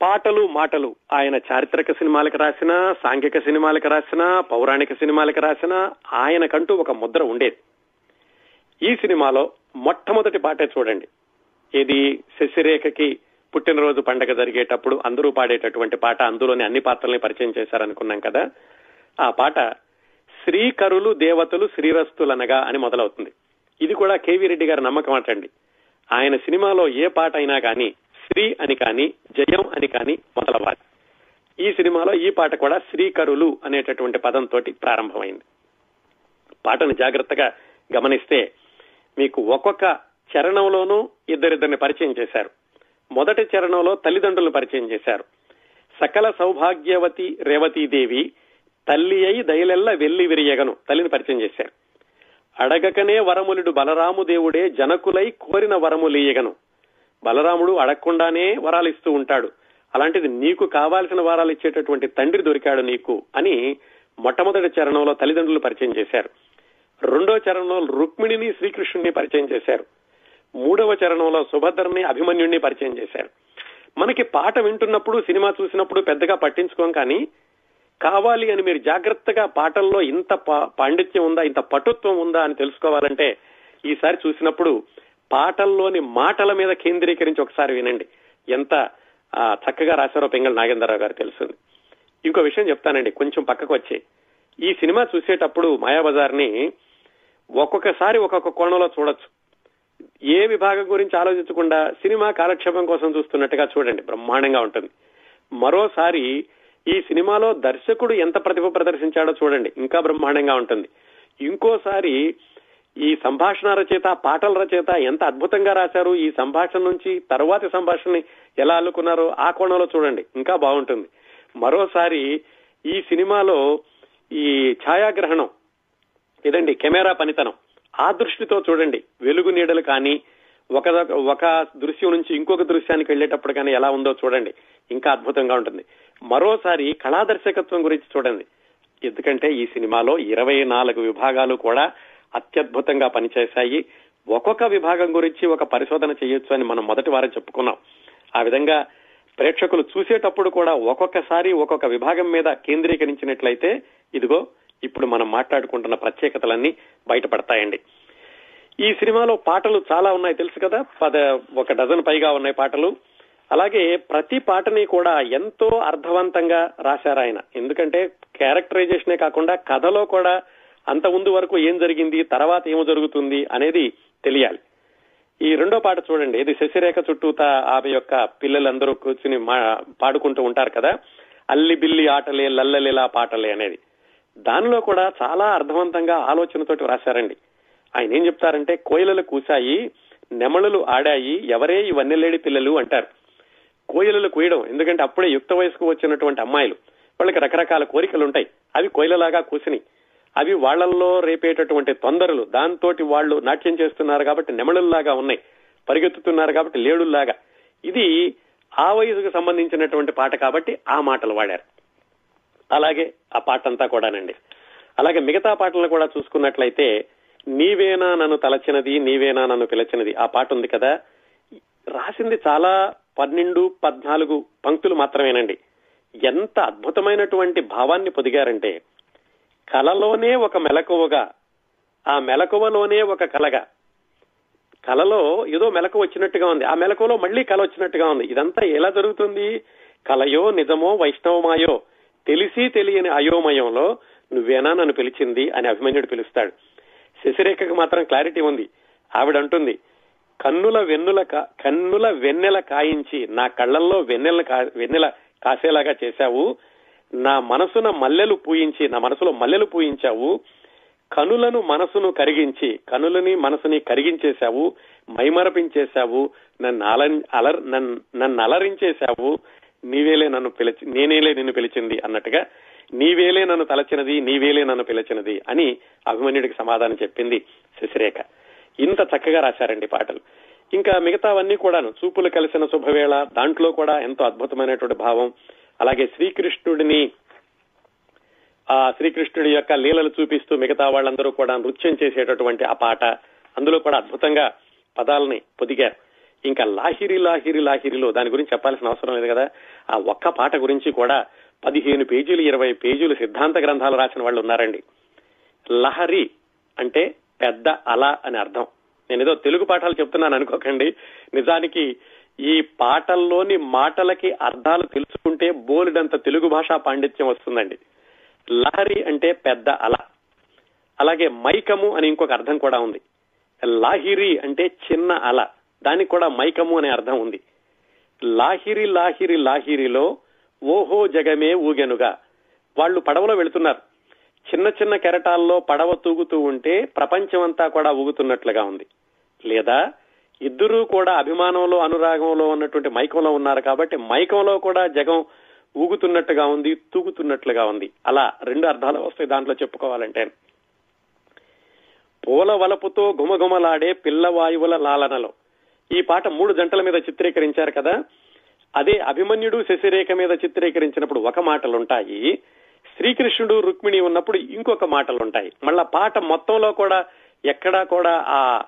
పాటలు మాటలు ఆయన చారిత్రక సినిమాలకు రాసిన సాంఘిక సినిమాలకు రాసిన పౌరాణిక సినిమాలకు రాసిన ఆయనకంటూ ఒక ముద్ర ఉండేది. ఈ సినిమాలో మొట్టమొదటి పాటే చూడండి. ఇది శశిరేఖకి పుట్టినరోజు పండగ జరిగేటప్పుడు అందరూ పాడేటటువంటి పాట అందులోని అన్ని పాత్రల్ని పరిచయం చేశారనుకున్నాం కదా. ఆ పాట శ్రీకరులు దేవతలు శ్రీరస్తులనగా అని మొదలవుతుంది. ఇది కూడా కేవీ రెడ్డి గారి నమ్మకం అటండి. ఆయన సినిమాలో ఏ పాట అయినా కానీ శ్రీ అని కానీ జయం అని కానీ మొదలవ్వాలి. ఈ సినిమాలో ఈ పాట కూడా శ్రీకరులు అనేటటువంటి పదంతో ప్రారంభమైంది. పాటను జాగ్రత్తగా గమనిస్తే మీకు ఒక్కొక్క చరణంలోనూ ఇద్దరిద్దరిని పరిచయం చేశారు. మొదటి చరణంలో తల్లిదండ్రులను పరిచయం చేశారు. సకల సౌభాగ్యవతి రేవతీదేవి తల్లి అయి దయలెల్ల వెల్లి విరియగను తల్లిని పరిచయం చేశారు. అడగకనే వరములుడు బలరాము దేవుడే జనకులై కోరిన వరములీయగను బలరాముడు అడగకుండానే వరాలు ఇస్తూ ఉంటాడు. అలాంటిది నీకు కావాల్సిన వరాలు ఇచ్చేటటువంటి తండ్రి దొరికాడు నీకు అని మొట్టమొదటి చరణంలో తల్లిదండ్రులు పరిచయం చేశారు. రెండో చరణంలో రుక్మిణిని శ్రీకృష్ణుని పరిచయం చేశారు. మూడవ చరణంలో సుభద్రని అభిమన్యుణ్ణి పరిచయం చేశారు మనకి పాట వింటున్నప్పుడు సినిమా చూసినప్పుడు పెద్దగా పట్టించుకోం కానీ కావాలి అని మీరు జాగ్రత్తగా పాటల్లో ఇంత పాండిత్యం ఉందా ఇంత పటుత్వం ఉందా అని తెలుసుకోవాలంటే ఈసారి చూసినప్పుడు పాటల్లోని మాటల మీద కేంద్రీకరించి ఒకసారి వినండి. ఎంత చక్కగా రాశారో పెంగళ నాగేంద్రరావు గారు తెలుస్తుంది ఇంకో విషయం చెప్తానండి కొంచెం పక్కకు వచ్చి. ఈ సినిమా చూసేటప్పుడు మాయాబజార్ని ఒక్కొక్కసారి ఒక్కొక్క కోణంలో చూడొచ్చు. ఏ విభాగం గురించి ఆలోచించకుండా సినిమా కాలక్షేపం కోసం చూస్తున్నట్టుగా చూడండి. బ్రహ్మాండంగా ఉంటుంది. మరోసారి ఈ సినిమాలో దర్శకుడు ఎంత ప్రతిభ ప్రదర్శించాడో చూడండి. ఇంకా బ్రహ్మాండంగా ఉంటుంది. ఇంకోసారి ఈ సంభాషణ రచయిత పాటల రచయిత ఎంత అద్భుతంగా రాశారు ఈ సంభాషణ నుంచి తరువాతి సంభాషణని ఎలా అల్లుకున్నారో ఆ కోణంలో చూడండి. ఇంకా బాగుంటుంది. మరోసారి ఈ సినిమాలో ఈ ఛాయాగ్రహణం ఇదండి కెమెరా పనితనం. ఆ దృష్టితో చూడండి. వెలుగు నీడలు కానీ ఒక ఒక దృశ్యం నుంచి ఇంకొక దృశ్యానికి వెళ్ళేటప్పుడు కానీ ఎలా ఉందో చూడండి. ఇంకా అద్భుతంగా ఉంటుంది. మరోసారి కళా దర్శకత్వం గురించి చూడండి. ఎందుకంటే ఈ సినిమాలో ఇరవై నాలుగు విభాగాలు కూడా అత్యద్భుతంగా పనిచేశాయి. ఒక్కొక్క విభాగం గురించి ఒక పరిశోధన చేయొచ్చు అని మనం మొదటి వారం చెప్పుకున్నాం. ఆ విధంగా ప్రేక్షకులు చూసేటప్పుడు కూడా ఒక్కొక్కసారి ఒక్కొక్క విభాగం మీద కేంద్రీకరించినట్లయితే ఇదిగో ఇప్పుడు మనం మాట్లాడుకుంటున్న ప్రత్యేకతలన్నీ బయటపడతాయండి. ఈ సినిమాలో పాటలు చాలా ఉన్నాయి తెలుసు కదా? పద ఒక డజన్ పైగా ఉన్నాయి పాటలు. అలాగే ప్రతి పాటని కూడా ఎంతో అర్థవంతంగా రాశారు ఆయన. ఎందుకంటే క్యారెక్టరైజేషనే కాకుండా కథలో కూడా అంత ముందు వరకు ఏం జరిగింది తర్వాత ఏమో జరుగుతుంది అనేది తెలియాలి. ఈ రెండో పాట చూడండి. ఇది శశిరేఖ చుట్టూత ఆమె యొక్క పిల్లలందరూ కూర్చుని పాడుకుంటూ ఉంటారు కదా? అల్లి బిల్లి ఆటలే లల్లలిలా పాటలే అనేది. దానిలో కూడా చాలా అర్థవంతంగా ఆలోచనతోటి రాశారండి ఆయన ఏం చెప్తారంటే కోయిలలు కూసాయి నెమళలు ఆడాయి ఎవరే ఈ లేడి పిల్లలు? అంటారు. కోయిలలు కూయడం ఎందుకంటే అప్పుడే యుక్త వయసుకు వచ్చినటువంటి అమ్మాయిలు. వాళ్ళకి రకరకాల కోరికలు ఉంటాయి అవి కోయిలలాగా కూసిని అవి వాళ్ళల్లో రేపేటటువంటి తొందరలు. దాంతో వాళ్ళు నాట్యం చేస్తున్నారు కాబట్టి నెమళుల్లాగా ఉన్నాయి. పరిగెత్తుతున్నారు కాబట్టి లేడుల్లాగా. ఇది ఆ వయసుకు సంబంధించినటువంటి పాట కాబట్టి ఆ మాటలు వాడారు. అలాగే ఆ పాట అంతా కూడానండి. అలాగే మిగతా పాటలు కూడా చూసుకున్నట్లయితే నీవేనా నన్ను తలచినది నీవేనా నన్ను పిలచినది ఆ పాట ఉంది కదా. రాసింది చాలా పన్నెండు పద్నాలుగు పంక్తులు మాత్రమేనండి. ఎంత అద్భుతమైనటువంటి భావాన్ని పొదిగారంటే కలలోనే ఒక మెలకువగా ఆ మెలకువలోనే ఒక కలగా. కలలో ఏదో మెలకు వచ్చినట్టుగా ఉంది. ఆ మెలకువలో మళ్ళీ కల వచ్చినట్టుగా ఉంది. ఇదంతా ఎలా జరుగుతుంది? కలయో నిజమో వైష్ణవమాయో తెలిసి తెలియని అయోమయంలో నువ్వేనా నన్ను పిలిచింది అని అభిమన్యుడు పిలుస్తాడు. శశిరేఖకు మాత్రం క్లారిటీ ఉంది. ఆవిడ అంటుంది కన్నుల వెన్నుల కన్నుల వెన్నెల కాయించి నా కళ్ళల్లో వెన్నెల కా- వెన్నెల కాసేలాగా చేశావు. నా మనసున మల్లెలు పూయించి నా మనసులో మల్లెలు పూయించావు. కనులను మనసును కరిగించి కనులని మనసుని కరిగించేశావు. మైమరపించేశావు. నన్ను అల అలర్ నన్ను నన్ను అలరించేశావు. నీవేలే నన్ను పిలిచి నేనేలే నిన్ను పిలిచింది అన్నట్టుగా నీవేలే నన్ను తలచినది నీవేలే నన్ను పిలిచినది అని అభిమన్యుడికి సమాధానం చెప్పింది శశిరేఖ. ఇంత చక్కగా రాశారండి పాటలు. ఇంకా మిగతావన్నీ కూడాను చూపులు కలిసిన శుభవేళ దాంట్లో కూడా ఎంతో అద్భుతమైనటువంటి భావం. అలాగే శ్రీకృష్ణుడిని ఆ శ్రీకృష్ణుడి యొక్క లీలలు చూపిస్తూ మిగతా వాళ్ళందరూ కూడా నృత్యం చేసేటటువంటి ఆ పాట. అందులో కూడా అద్భుతంగా పదాలని పొదిగారు. ఇంకా లాహిరి లాహిరి లాహిరిలో దాని గురించి చెప్పాల్సిన అవసరం లేదు కదా. ఆ ఒక్క పాట గురించి కూడా పదిహేను పేజీలు ఇరవై పేజీలు సిద్ధాంత గ్రంథాలు రాసిన వాళ్ళు ఉన్నారండి. లహరి అంటే పెద్ద అల అని అర్థం. నేను ఏదో తెలుగు పాఠాలు చెప్తున్నాను అనుకోకండి. నిజానికి ఈ పాటల్లోని మాటలకి అర్థాలు తెలుసుకుంటే బోలెడంత తెలుగు భాషా పాండిత్యం వస్తుందండి. లహరి అంటే పెద్ద అల. అలాగే మైకము అని ఇంకొక అర్థం కూడా ఉంది. లాహిరి అంటే చిన్న అల. దానికి కూడా మైకము అనే అర్థం ఉంది. లాహిరి లాహిరి లాహిరిలో ఓహో జగమే ఊగెనుగా. వాళ్ళు పడవలో వెళుతున్నారు. చిన్న చిన్న కెరటాల్లో పడవ తూగుతూ ఉంటే ప్రపంచమంతా కూడా ఊగుతున్నట్లుగా ఉంది. లేదా ఇద్దరూ కూడా అభిమానంలో అనురాగంలో ఉన్నటువంటి మైకంలో ఉన్నారు కాబట్టి మైకంలో కూడా జగం ఊగుతున్నట్టుగా ఉంది తూగుతున్నట్లుగా ఉంది. అలా రెండు అర్థాలు వస్తాయి దాంట్లో చెప్పుకోవాలంటే. పూల వలపుతో గుమగుమలాడే పిల్లవాయువుల లాలనలో. ఈ పాట మూడు జంటల మీద చిత్రీకరించారు కదా. అదే అభిమన్యుడు శశిరేఖ మీద చిత్రీకరించినప్పుడు ఒక మాటలుంటాయి. శ్రీకృష్ణుడు రుక్మిణి ఉన్నప్పుడు ఇంకొక మాటలుంటాయి. మళ్ళా పాట మొత్తంలో కూడా ఎక్కడా కూడా ఆ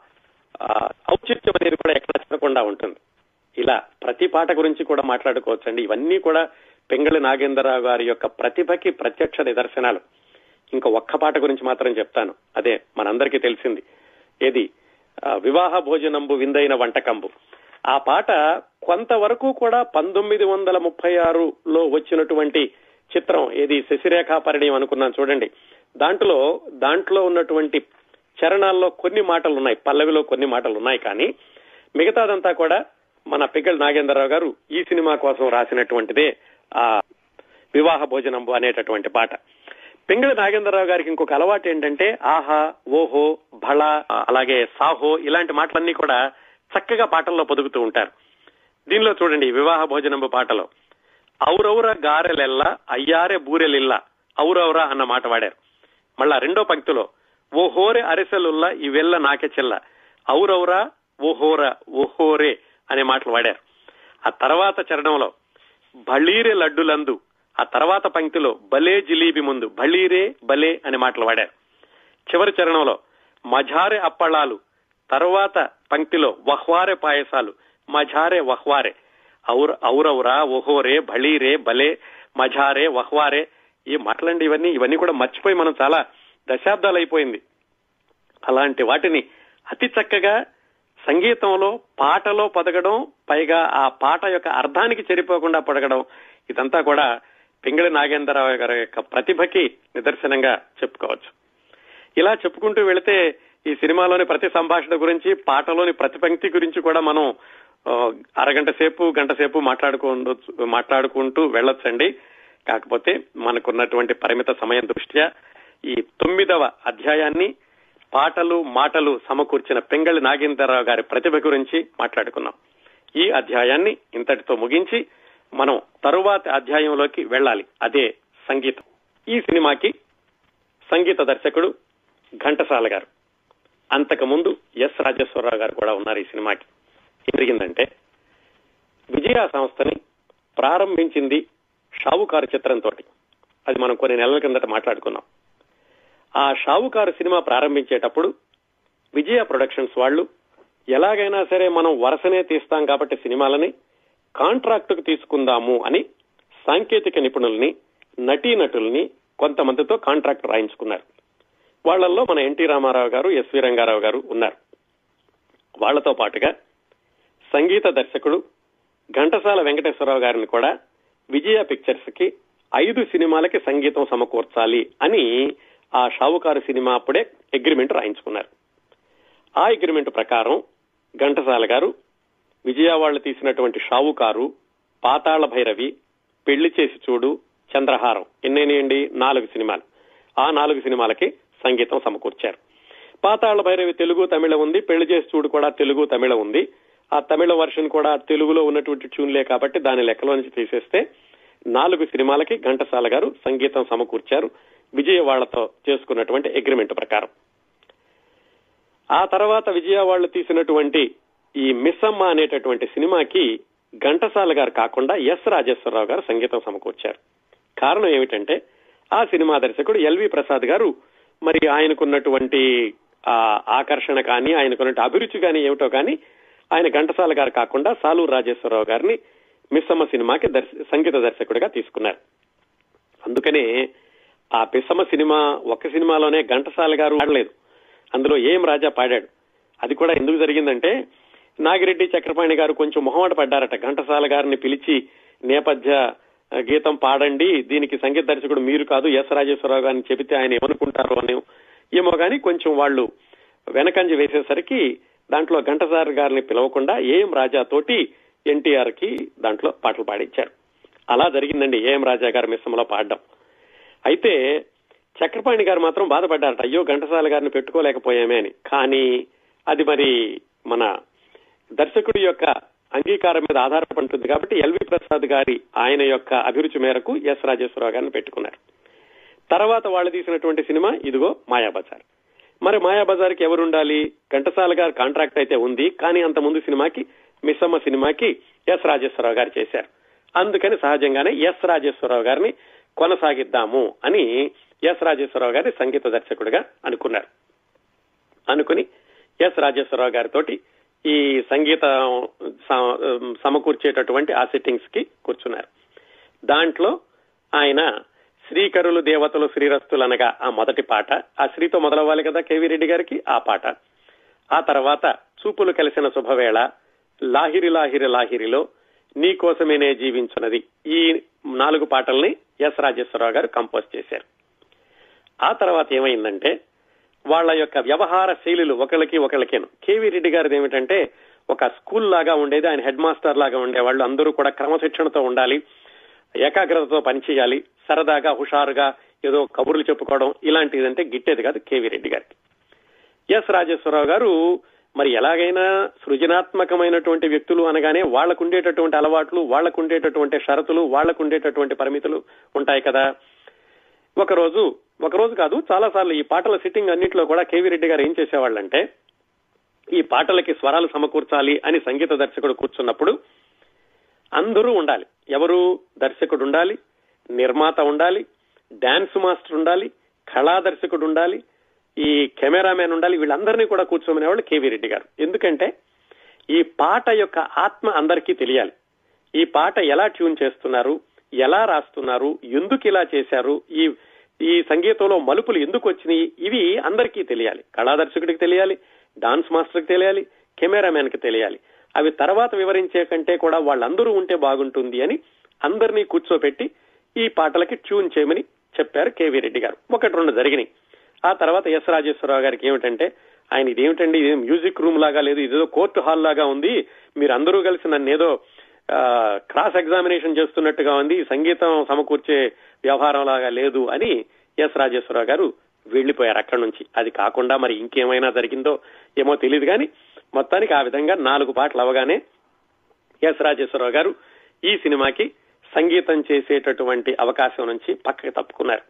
ఔచిత్యం అనేది కూడా ఎక్కడ చిన్నకుండా ఉంటుంది. ఇలా ప్రతి పాట గురించి కూడా మాట్లాడుకోవచ్చండి. ఇవన్నీ కూడా పెంగళి నాగేంద్రరావు గారి యొక్క ప్రతిభకి ప్రత్యక్ష నిదర్శనాలు. ఇంకా ఒక్క పాట గురించి మాత్రం చెప్తాను. అదే మనందరికీ తెలిసింది. ఏది? వివాహ భోజనంబు విందైన వంటకంబు. ఆ పాట కొంతవరకు కూడా పంతొమ్మిది వందల ముప్పై ఆరులో వచ్చినటువంటి చిత్రం. ఏది శశిరేఖా పరిణయం అనుకున్నాను చూడండి. దాంట్లో దాంట్లో ఉన్నటువంటి చరణాల్లో కొన్ని మాటలు ఉన్నాయి పల్లవిలో కొన్ని మాటలు ఉన్నాయి కానీ మిగతాదంతా కూడా మన పిగ్గల నాగేంద్రరావు గారు ఈ సినిమా కోసం రాసినటువంటిదే ఆ వివాహ భోజనంబు అనేటటువంటి పాట. పింగళి నాగేంద్రరావు గారికి ఇంకొక అలవాటు ఏంటంటే ఆహా ఓహో భళ అలాగే సాహో ఇలాంటి మాటలన్నీ కూడా చక్కగా పాటల్లో పొదుగుతూ ఉంటారు. దీనిలో చూడండి వివాహ భోజనంబు పాటలో. ఔరౌర గారెలెల్ల అయ్యారే బూరెలిల్ల ఔరౌర అన్న మాట వాడారు. మళ్ళా రెండో పంక్తిలో ఓహోరే అరిసెలుల్ల ఇవెల్ల నాకే చెల్ల ఔరౌరా ఓహోర ఓహోరే అనే మాటలు వాడారు. ఆ తర్వాత చరణంలో భళీరే లడ్డులందు ఆ తర్వాత పంక్తిలో బలే జిలీబి ముందు భళీరే బలే అనే మాటలు వాడారు. చివరి చరణంలో మఝారే అప్పళాలు తర్వాత పంక్తిలో వహ్వారే పాయసాలు మఝారే వహ్వారే ఔర్ ఔరౌరా ఓహోరే భళీరే బలే మఝారే వహ్వారే ఈ మాటలండి ఇవన్నీ ఇవన్నీ కూడా మర్చిపోయి మనం చాలా దశాబ్దాలు అయిపోయింది. అలాంటి వాటిని అతి చక్కగా సంగీతంలో పాటలో పదగడం పైగా ఆ పాట యొక్క అర్థానికి చెరిపోకుండా పడగడం ఇదంతా కూడా పింగళి నాగేంద్రరావు గారి యొక్క ప్రతిభకి నిదర్శనంగా చెప్పుకోవచ్చు. ఇలా చెప్పుకుంటూ వెళితే ఈ సినిమాలోని ప్రతి సంభాషణ గురించి పాటలోని ప్రతి పంక్తి గురించి కూడా మనం అరగంట సేపు గంట సేపు మాట్లాడుకుంటూ మాట్లాడుకుంటూ వెళ్ళొచ్చండి. కాకపోతే మనకున్నటువంటి పరిమిత సమయం దృష్ట్యా ఈ తొమ్మిదవ అధ్యాయాన్ని పాటలు మాటలు సమకూర్చిన పెంగళి నాగేంద్రరావు గారి ప్రతిభ గురించి మాట్లాడుకున్నాం. ఈ అధ్యాయాన్ని ఇంతటితో ముగించి మనం తరువాతి అధ్యాయంలోకి వెళ్ళాలి. అదే సంగీతం. ఈ సినిమాకి సంగీత దర్శకుడు ఘంటసాల గారు. అంతకు ముందు ఎస్ రాజేశ్వరరావు గారు కూడా ఉన్నారు ఈ సినిమాకి. ఏం జరిగిందంటే విజయ సంస్థని ప్రారంభించింది షావుకారు చిత్రంతో అది మనం కొన్ని నెలల కిందట మాట్లాడుకున్నాం. ఆ షావుకారు సినిమా ప్రారంభించేటప్పుడు విజయ ప్రొడక్షన్స్ వాళ్ళు ఎలాగైనా సరే మనం వరుసనే తీస్తాం కాబట్టి సినిమాలని కాంట్రాక్టుకు తీసుకుందాము అని సాంకేతిక నిపుణుల్ని నటీనటుల్ని కొంతమందితో కాంట్రాక్ట్ రాయించుకున్నారు. వాళ్ళల్లో మన ఎన్టీ రామారావు గారు ఎస్వి రంగారావు గారు ఉన్నారు. వాళ్ళతో పాటుగా సంగీత దర్శకుడు ఘంటసాల వెంకటేశ్వరరావు గారిని కూడా విజయ పిక్చర్స్కి ఐదు సినిమాలకి సంగీతం సమకూర్చాలి అని ఆ షావుకారు సినిమా అప్పుడే అగ్రిమెంట్ రాయించుకున్నారు. ఆ అగ్రిమెంట్ ప్రకారం ఘంటసాల గారు విజయవాడలో తీసినటువంటి షావుకారు పాతాళ భైరవి పెళ్ళి చేసి చూడు చంద్రహారం. ఎన్నేనియండి నాలుగు సినిమాలు. ఆ నాలుగు సినిమాలకి సంగీతం సమకూర్చారు. పాతాళ భైరవి తెలుగు తమిళ ఉంది. పెళ్ళి చేసి చూడు కూడా తెలుగు తమిళ ఉంది. ఆ తమిళ వర్షన్ కూడా తెలుగులో ఉన్నటువంటి ట్యూన్లే కాబట్టి దాని లెక్కలో నుంచి తీసేస్తే నాలుగు సినిమాలకి ఘంటసాల గారు సంగీతం సమకూర్చారు. విజయవాడతో చేసుకున్నటువంటి అగ్రిమెంట్ ప్రకారం. ఆ తర్వాత విజయవాడలో తీసినటువంటి ఈ మిస్సమ్మ అనేటటువంటి సినిమాకి ఘంటసాల గారు కాకుండా ఎస్ రాజేశ్వరరావు గారు సంగీతం సమకూర్చారు. కారణం ఏమిటంటే ఆ సినిమా దర్శకుడు ఎల్వి ప్రసాద్ గారు మరి ఆయనకున్నటువంటి ఆ ఆకర్షణ కానీ ఆయనకున్నటువంటి అభిరుచి కానీ ఏమిటో కానీ ఆయన ఘంటసాల గారు కాకుండా సాలూరు రాజేశ్వరరావు గారిని మిస్సమ్మ సినిమాకి సంగీత దర్శకుడిగా తీసుకున్నారు. అందుకనే ఆ పిస్సమ్మ సినిమా ఒక్క సినిమాలోనే ఘంటసాల గారు ఆడలేదు అందులో ఏం రాజా పాడాడు? అది కూడా ఎందుకు జరిగిందంటే నాగిరెడ్డి చక్రపాణి గారు కొంచెం మొహమాట పడ్డారట. ఘంటసాల గారిని పిలిచి నేపథ్య గీతం పాడండి. దీనికి సంగీత దర్శకుడు మీరు కాదు ఎస్ రాజేశ్వరరావు గారిని చెబితే ఆయన ఏమనుకుంటారు అని ఏమో గాని కొంచెం వాళ్ళు వెనకంజ వేసేసరికి దాంట్లో ఘంటసాల గారిని పిలవకుండా ఏఎం రాజా తోటి ఎన్టీఆర్కి దాంట్లో పాటలు పాడించారు. అలా జరిగిందండి ఏఎం రాజా గారి మిశ్రమలో పాడడం. అయితే చక్రపాణి గారు మాత్రం బాధపడ్డారట. అయ్యో ఘంటసాల గారిని పెట్టుకోలేకపోయామే అని. కానీ అది మరి మన దర్శకుడి యొక్క అంగీకారం మీద ఆధారపడి ఉంటుంది కాబట్టి ఎల్వి ప్రసాద్ గారి ఆయన యొక్క అభిరుచి మేరకు ఎస్ రాజేశ్వరరావు గారిని పెట్టుకున్నారు. తర్వాత వాళ్ళు తీసినటువంటి సినిమా ఇదిగో మాయాబజార్. మరి మాయాబజార్కి కి ఎవరుండాలి? ఘంటసాల గారు కాంట్రాక్ట్ అయితే ఉంది కానీ అంత ముందు సినిమాకి మిస్సమ్మ సినిమాకి ఎస్ రాజేశ్వరరావు గారు చేశారు. అందుకని సహజంగానే ఎస్ రాజేశ్వరరావు గారిని కొనసాగిద్దాము అని ఎస్ రాజేశ్వరరావు గారి సంగీత దర్శకుడిగా అనుకున్నారు. అనుకుని ఎస్ రాజేశ్వరరావు గారితోటి ఈ సంగీత సమకూర్చేటటువంటి ఆ సిట్టింగ్స్కి కూర్చున్నారు. దాంట్లో ఆయన శ్రీకరులు దేవతలు శ్రీరస్తులు అనగా ఆ మొదటి పాట ఆ శ్రీతో మొదలవ్వాలి కదా కేవీ రెడ్డి గారికి ఆ పాట. ఆ తర్వాత చూపులు కలిసిన శుభవేళ లాహిరి లాహిరి లాహిరిలో నీ కోసమేనే జీవించున్నది ఈ నాలుగు పాటల్ని ఎస్ రాజేశ్వరరావు గారు కంపోజ్ చేశారు. ఆ తర్వాత ఏమైందంటే వాళ్ళ యొక్క వ్యవహార శైలులు ఒకళ్ళకి ఒకళ్ళకేను. కేవీ రెడ్డి గారిది ఏమిటంటే ఒక స్కూల్ లాగా ఉండేది ఆయన హెడ్ మాస్టర్ లాగా ఉండేవాళ్ళు అందరూ కూడా క్రమశిక్షణతో ఉండాలి ఏకాగ్రతతో పనిచేయాలి సరదాగా హుషారుగా ఏదో కబుర్లు చెప్పుకోవడం ఇలాంటిదంటే గిట్టేది కాదు కేవీ రెడ్డి గారికి. ఎస్ రాజేశ్వరరావు గారు మరి ఎలాగైనా సృజనాత్మకమైనటువంటి వ్యక్తులు అనగానే వాళ్ళకుండేటటువంటి అలవాట్లు వాళ్ళకుండేటటువంటి షరతులు వాళ్ళకుండేటటువంటి పరిమితులు ఉంటాయి కదా. ఒకరోజు ఒకరోజు కాదు చాలా సార్లు ఈ పాటల సిట్టింగ్ అన్నింటిలో కూడా కేవీ రెడ్డి గారు ఏం చేసేవాళ్ళంటే ఈ పాటలకి స్వరాలు సమకూర్చాలి అని సంగీత దర్శకుడు కూర్చున్నప్పుడు అందరూ ఉండాలి. ఎవరు దర్శకుడు ఉండాలి నిర్మాత ఉండాలి డాన్స్ మాస్టర్ ఉండాలి కళా దర్శకుడు ఉండాలి ఈ కెమెరామెన్ ఉండాలి వీళ్ళందరినీ కూడా కూర్చోమనేవాళ్ళు కేవీ రెడ్డి గారు. ఎందుకంటే ఈ పాట యొక్క ఆత్మ అందరికీ తెలియాలి. ఈ పాట ఎలా ట్యూన్ చేస్తున్నారు? ఎలా రాస్తున్నారు? ఎందుకు ఇలా చేశారు? ఈ ఈ సంగీతంలో మలుపులు ఎందుకు వచ్చినాయి? ఇవి అందరికీ తెలియాలి. కళాదర్శకుడికి తెలియాలి డాన్స్ మాస్టర్కి తెలియాలి కెమెరామెన్కి తెలియాలి. అవి తర్వాత వివరించే కంటే కూడా వాళ్ళందరూ ఉంటే బాగుంటుంది అని అందరినీ కూర్చోపెట్టి ఈ పాటలకి ట్యూన్ చేయమని చెప్పారు కేవీ రెడ్డి గారు. ఒకటి రెండు జరిగినాయి. ఆ తర్వాత ఎస్ రాజేశ్వరరావు గారికి ఏమిటంటే ఆయన ఇదేమిటండి? ఇది మ్యూజిక్ రూమ్ లాగా లేదు ఇదేదో కోర్టు హాల్ లాగా ఉంది. మీరు అందరూ కలిసి నన్ను ఏదో క్రాస్ ఎగ్జామినేషన్ చేస్తున్నట్టుగా ఉంది. సంగీతం సమకూర్చే వ్యవహారం లాగా లేదు అని ఎస్ రాజేశ్వరరావు గారు వెళ్ళిపోయారు అక్కడి నుంచి. అది కాకుండా మరి ఇంకేమైనా జరిగిందో ఏమో తెలియదు కానీ మొత్తానికి ఆ విధంగా నాలుగు పాటలు అవగానే ఎస్ రాజేశ్వరరావు గారు ఈ సినిమాకి సంగీతం చేసేటటువంటి అవకాశం నుంచి పక్కకి తప్పుకున్నారు.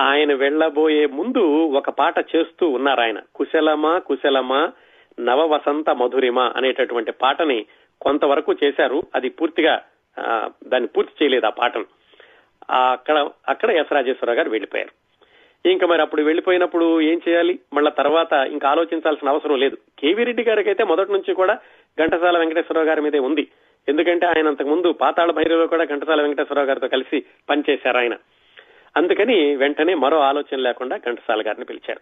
ఆయన వెళ్ళబోయే ముందు ఒక పాట చేస్తూ ఉన్నారు ఆయన. కుశలమా కుశలమా నవ వసంత మధురిమ అనేటటువంటి పాటని కొంతవరకు చేశారు. అది పూర్తిగా దాన్ని పూర్తి చేయలేదు ఆ పాఠం. అక్కడ అక్కడ ఎస్ రాజేశ్వరరావు గారు వెళ్ళిపోయారు ఇంకా మరి అప్పుడు వెళ్ళిపోయినప్పుడు ఏం చేయాలి? మళ్ళా తర్వాత ఇంకా ఆలోచించాల్సిన అవసరం లేదు. కేవీ రెడ్డి గారికి అయితే మొదటి నుంచి కూడా ఘంటసాల వెంకటేశ్వరరావు గారి మీదే ఉంది. ఎందుకంటే ఆయన అంతకు ముందు పాతాళ భైరవిలో కూడా ఘంటసాల వెంకటేశ్వరరావు గారితో కలిసి పనిచేశారు ఆయన. అందుకని వెంటనే మరో ఆలోచన లేకుండా ఘంటసాల గారిని పిలిచారు.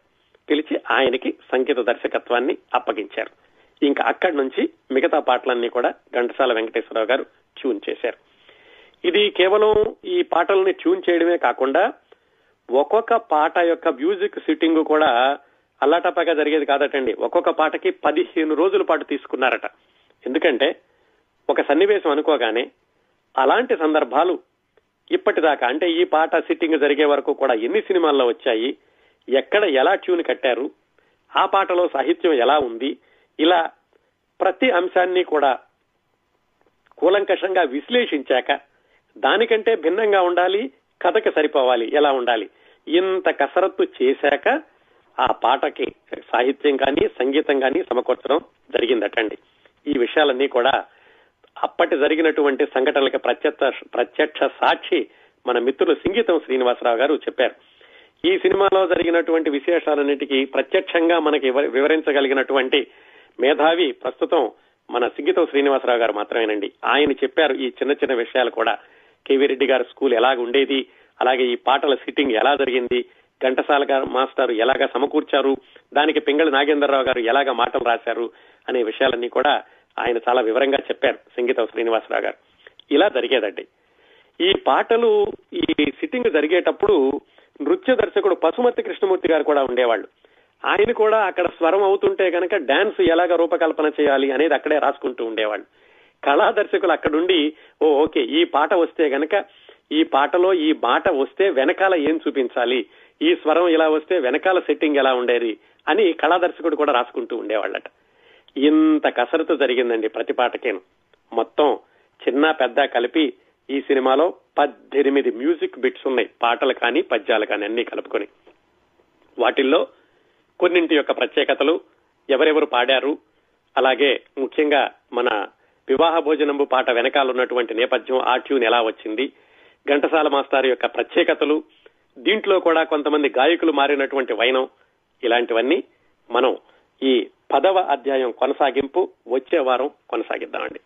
పిలిచి ఆయనకి సంగీత దర్శకత్వాన్ని అప్పగించారు. ఇంకా అక్కడి నుంచి మిగతా పాటలన్నీ కూడా ఘంటసాల వెంకటేశ్వరరావు గారు ట్యూన్ చేశారు. ఇది కేవలం ఈ పాటల్ని ట్యూన్ చేయడమే కాకుండా ఒక్కొక్క పాట యొక్క మ్యూజిక్ సిట్టింగ్ కూడా అల్లాటప్పగా జరిగేది కాదటండి. ఒక్కొక్క పాటకి పదిహేను రోజుల పాటు తీసుకున్నారట. ఎందుకంటే ఒక సన్నివేశం అనుకోగానే అలాంటి సందర్భాలు ఇప్పటిదాకా అంటే ఈ పాట సిట్టింగ్ జరిగే వరకు కూడా ఎన్ని సినిమాల్లో వచ్చాయి ఎక్కడ ఎలా ట్యూన్ కట్టారు ఆ పాటలో సాహిత్యం ఎలా ఉంది ఇలా ప్రతి అంశాన్ని కూడా కూలంకషంగా విశ్లేషించాక దానికంటే భిన్నంగా ఉండాలి కథకి సరిపోవాలి ఎలా ఉండాలి. ఇంత కసరత్తు చేశాక ఆ పాటకి సాహిత్యం కానీ సంగీతం కానీ సమకూర్చడం జరిగిందటండి. ఈ విషయాలన్నీ కూడా అప్పటి జరిగినటువంటి సంఘటనలకు ప్రత్యక్ష ప్రత్యక్ష సాక్షి మన మిత్రులు సింగీతం శ్రీనివాసరావు గారు చెప్పారు. ఈ సినిమాలో జరిగినటువంటి విశేషాలన్నిటికీ ప్రత్యక్షంగా మనకి వివరించగలిగినటువంటి మేధావి ప్రస్తుతం మన సిగ్గితం శ్రీనివాసరావు గారు మాత్రమేనండి. ఆయన చెప్పారు ఈ చిన్న చిన్న విషయాలు కూడా. కేవీ రెడ్డి గారి స్కూల్ ఎలాగ ఉండేది? అలాగే ఈ పాటల సిట్టింగ్ ఎలా జరిగింది? ఘంటసాల గారు మాస్టర్ ఎలాగా సమకూర్చారు? దానికి పింగళి నాగేంద్రరావు గారు ఎలాగా మాటలు రాశారు? అనే విషయాలన్నీ కూడా ఆయన చాలా వివరంగా చెప్పారు సంగీతం శ్రీనివాసరావు గారు. ఇలా జరిగేదండి. ఈ పాటలు ఈ సిట్టింగ్ జరిగేటప్పుడు నృత్య దర్శకుడు పశుమతి కృష్ణమూర్తి గారు కూడా ఉండేవాళ్ళు. ఆయన కూడా అక్కడ స్వరం అవుతుంటే కనుక డాన్స్ ఎలాగ రూపకల్పన చేయాలి అనేది అక్కడే రాసుకుంటూ ఉండేవాళ్ళు కళా దర్శకులు అక్కడుండి ఓ ఓకే ఈ పాట వస్తే గనక ఈ పాటలో ఈ బాట వస్తే వెనకాల ఏం చూపించాలి? ఈ స్వరం ఇలా వస్తే వెనకాల సెట్టింగ్ ఎలా ఉండేది? అని కళా దర్శకుడు కూడా రాసుకుంటూ ఉండేవాళ్ళట. ఇంత కసరత్తు జరిగిందండి ప్రతి పాటకేను. మొత్తం చిన్న పెద్ద కలిపి ఈ సినిమాలో పద్దెనిమిది మ్యూజిక్ బిట్స్ ఉన్నాయి పాటలు కానీ పద్యాలు కానీ అన్ని కలుపుకొని. వాటిల్లో కొన్నింటి యొక్క ప్రత్యేకతలు ఎవరెవరు పాడారు? అలాగే ముఖ్యంగా మన వివాహ భోజనంబు పాట వెనకాల ఉన్నటువంటి నేపథ్యం ఆ ట్యూన్ ఎలా వచ్చింది? ఘంటసాల మాస్టర్ యొక్క ప్రత్యేకతలు దీంట్లో కూడా కొంతమంది గాయకులు మారినటువంటి వైనం ఇలాంటివన్నీ మనం ఈ పదవ అధ్యాయం కొనసాగింపు వచ్చే వారం కొనసాగిద్దామండి.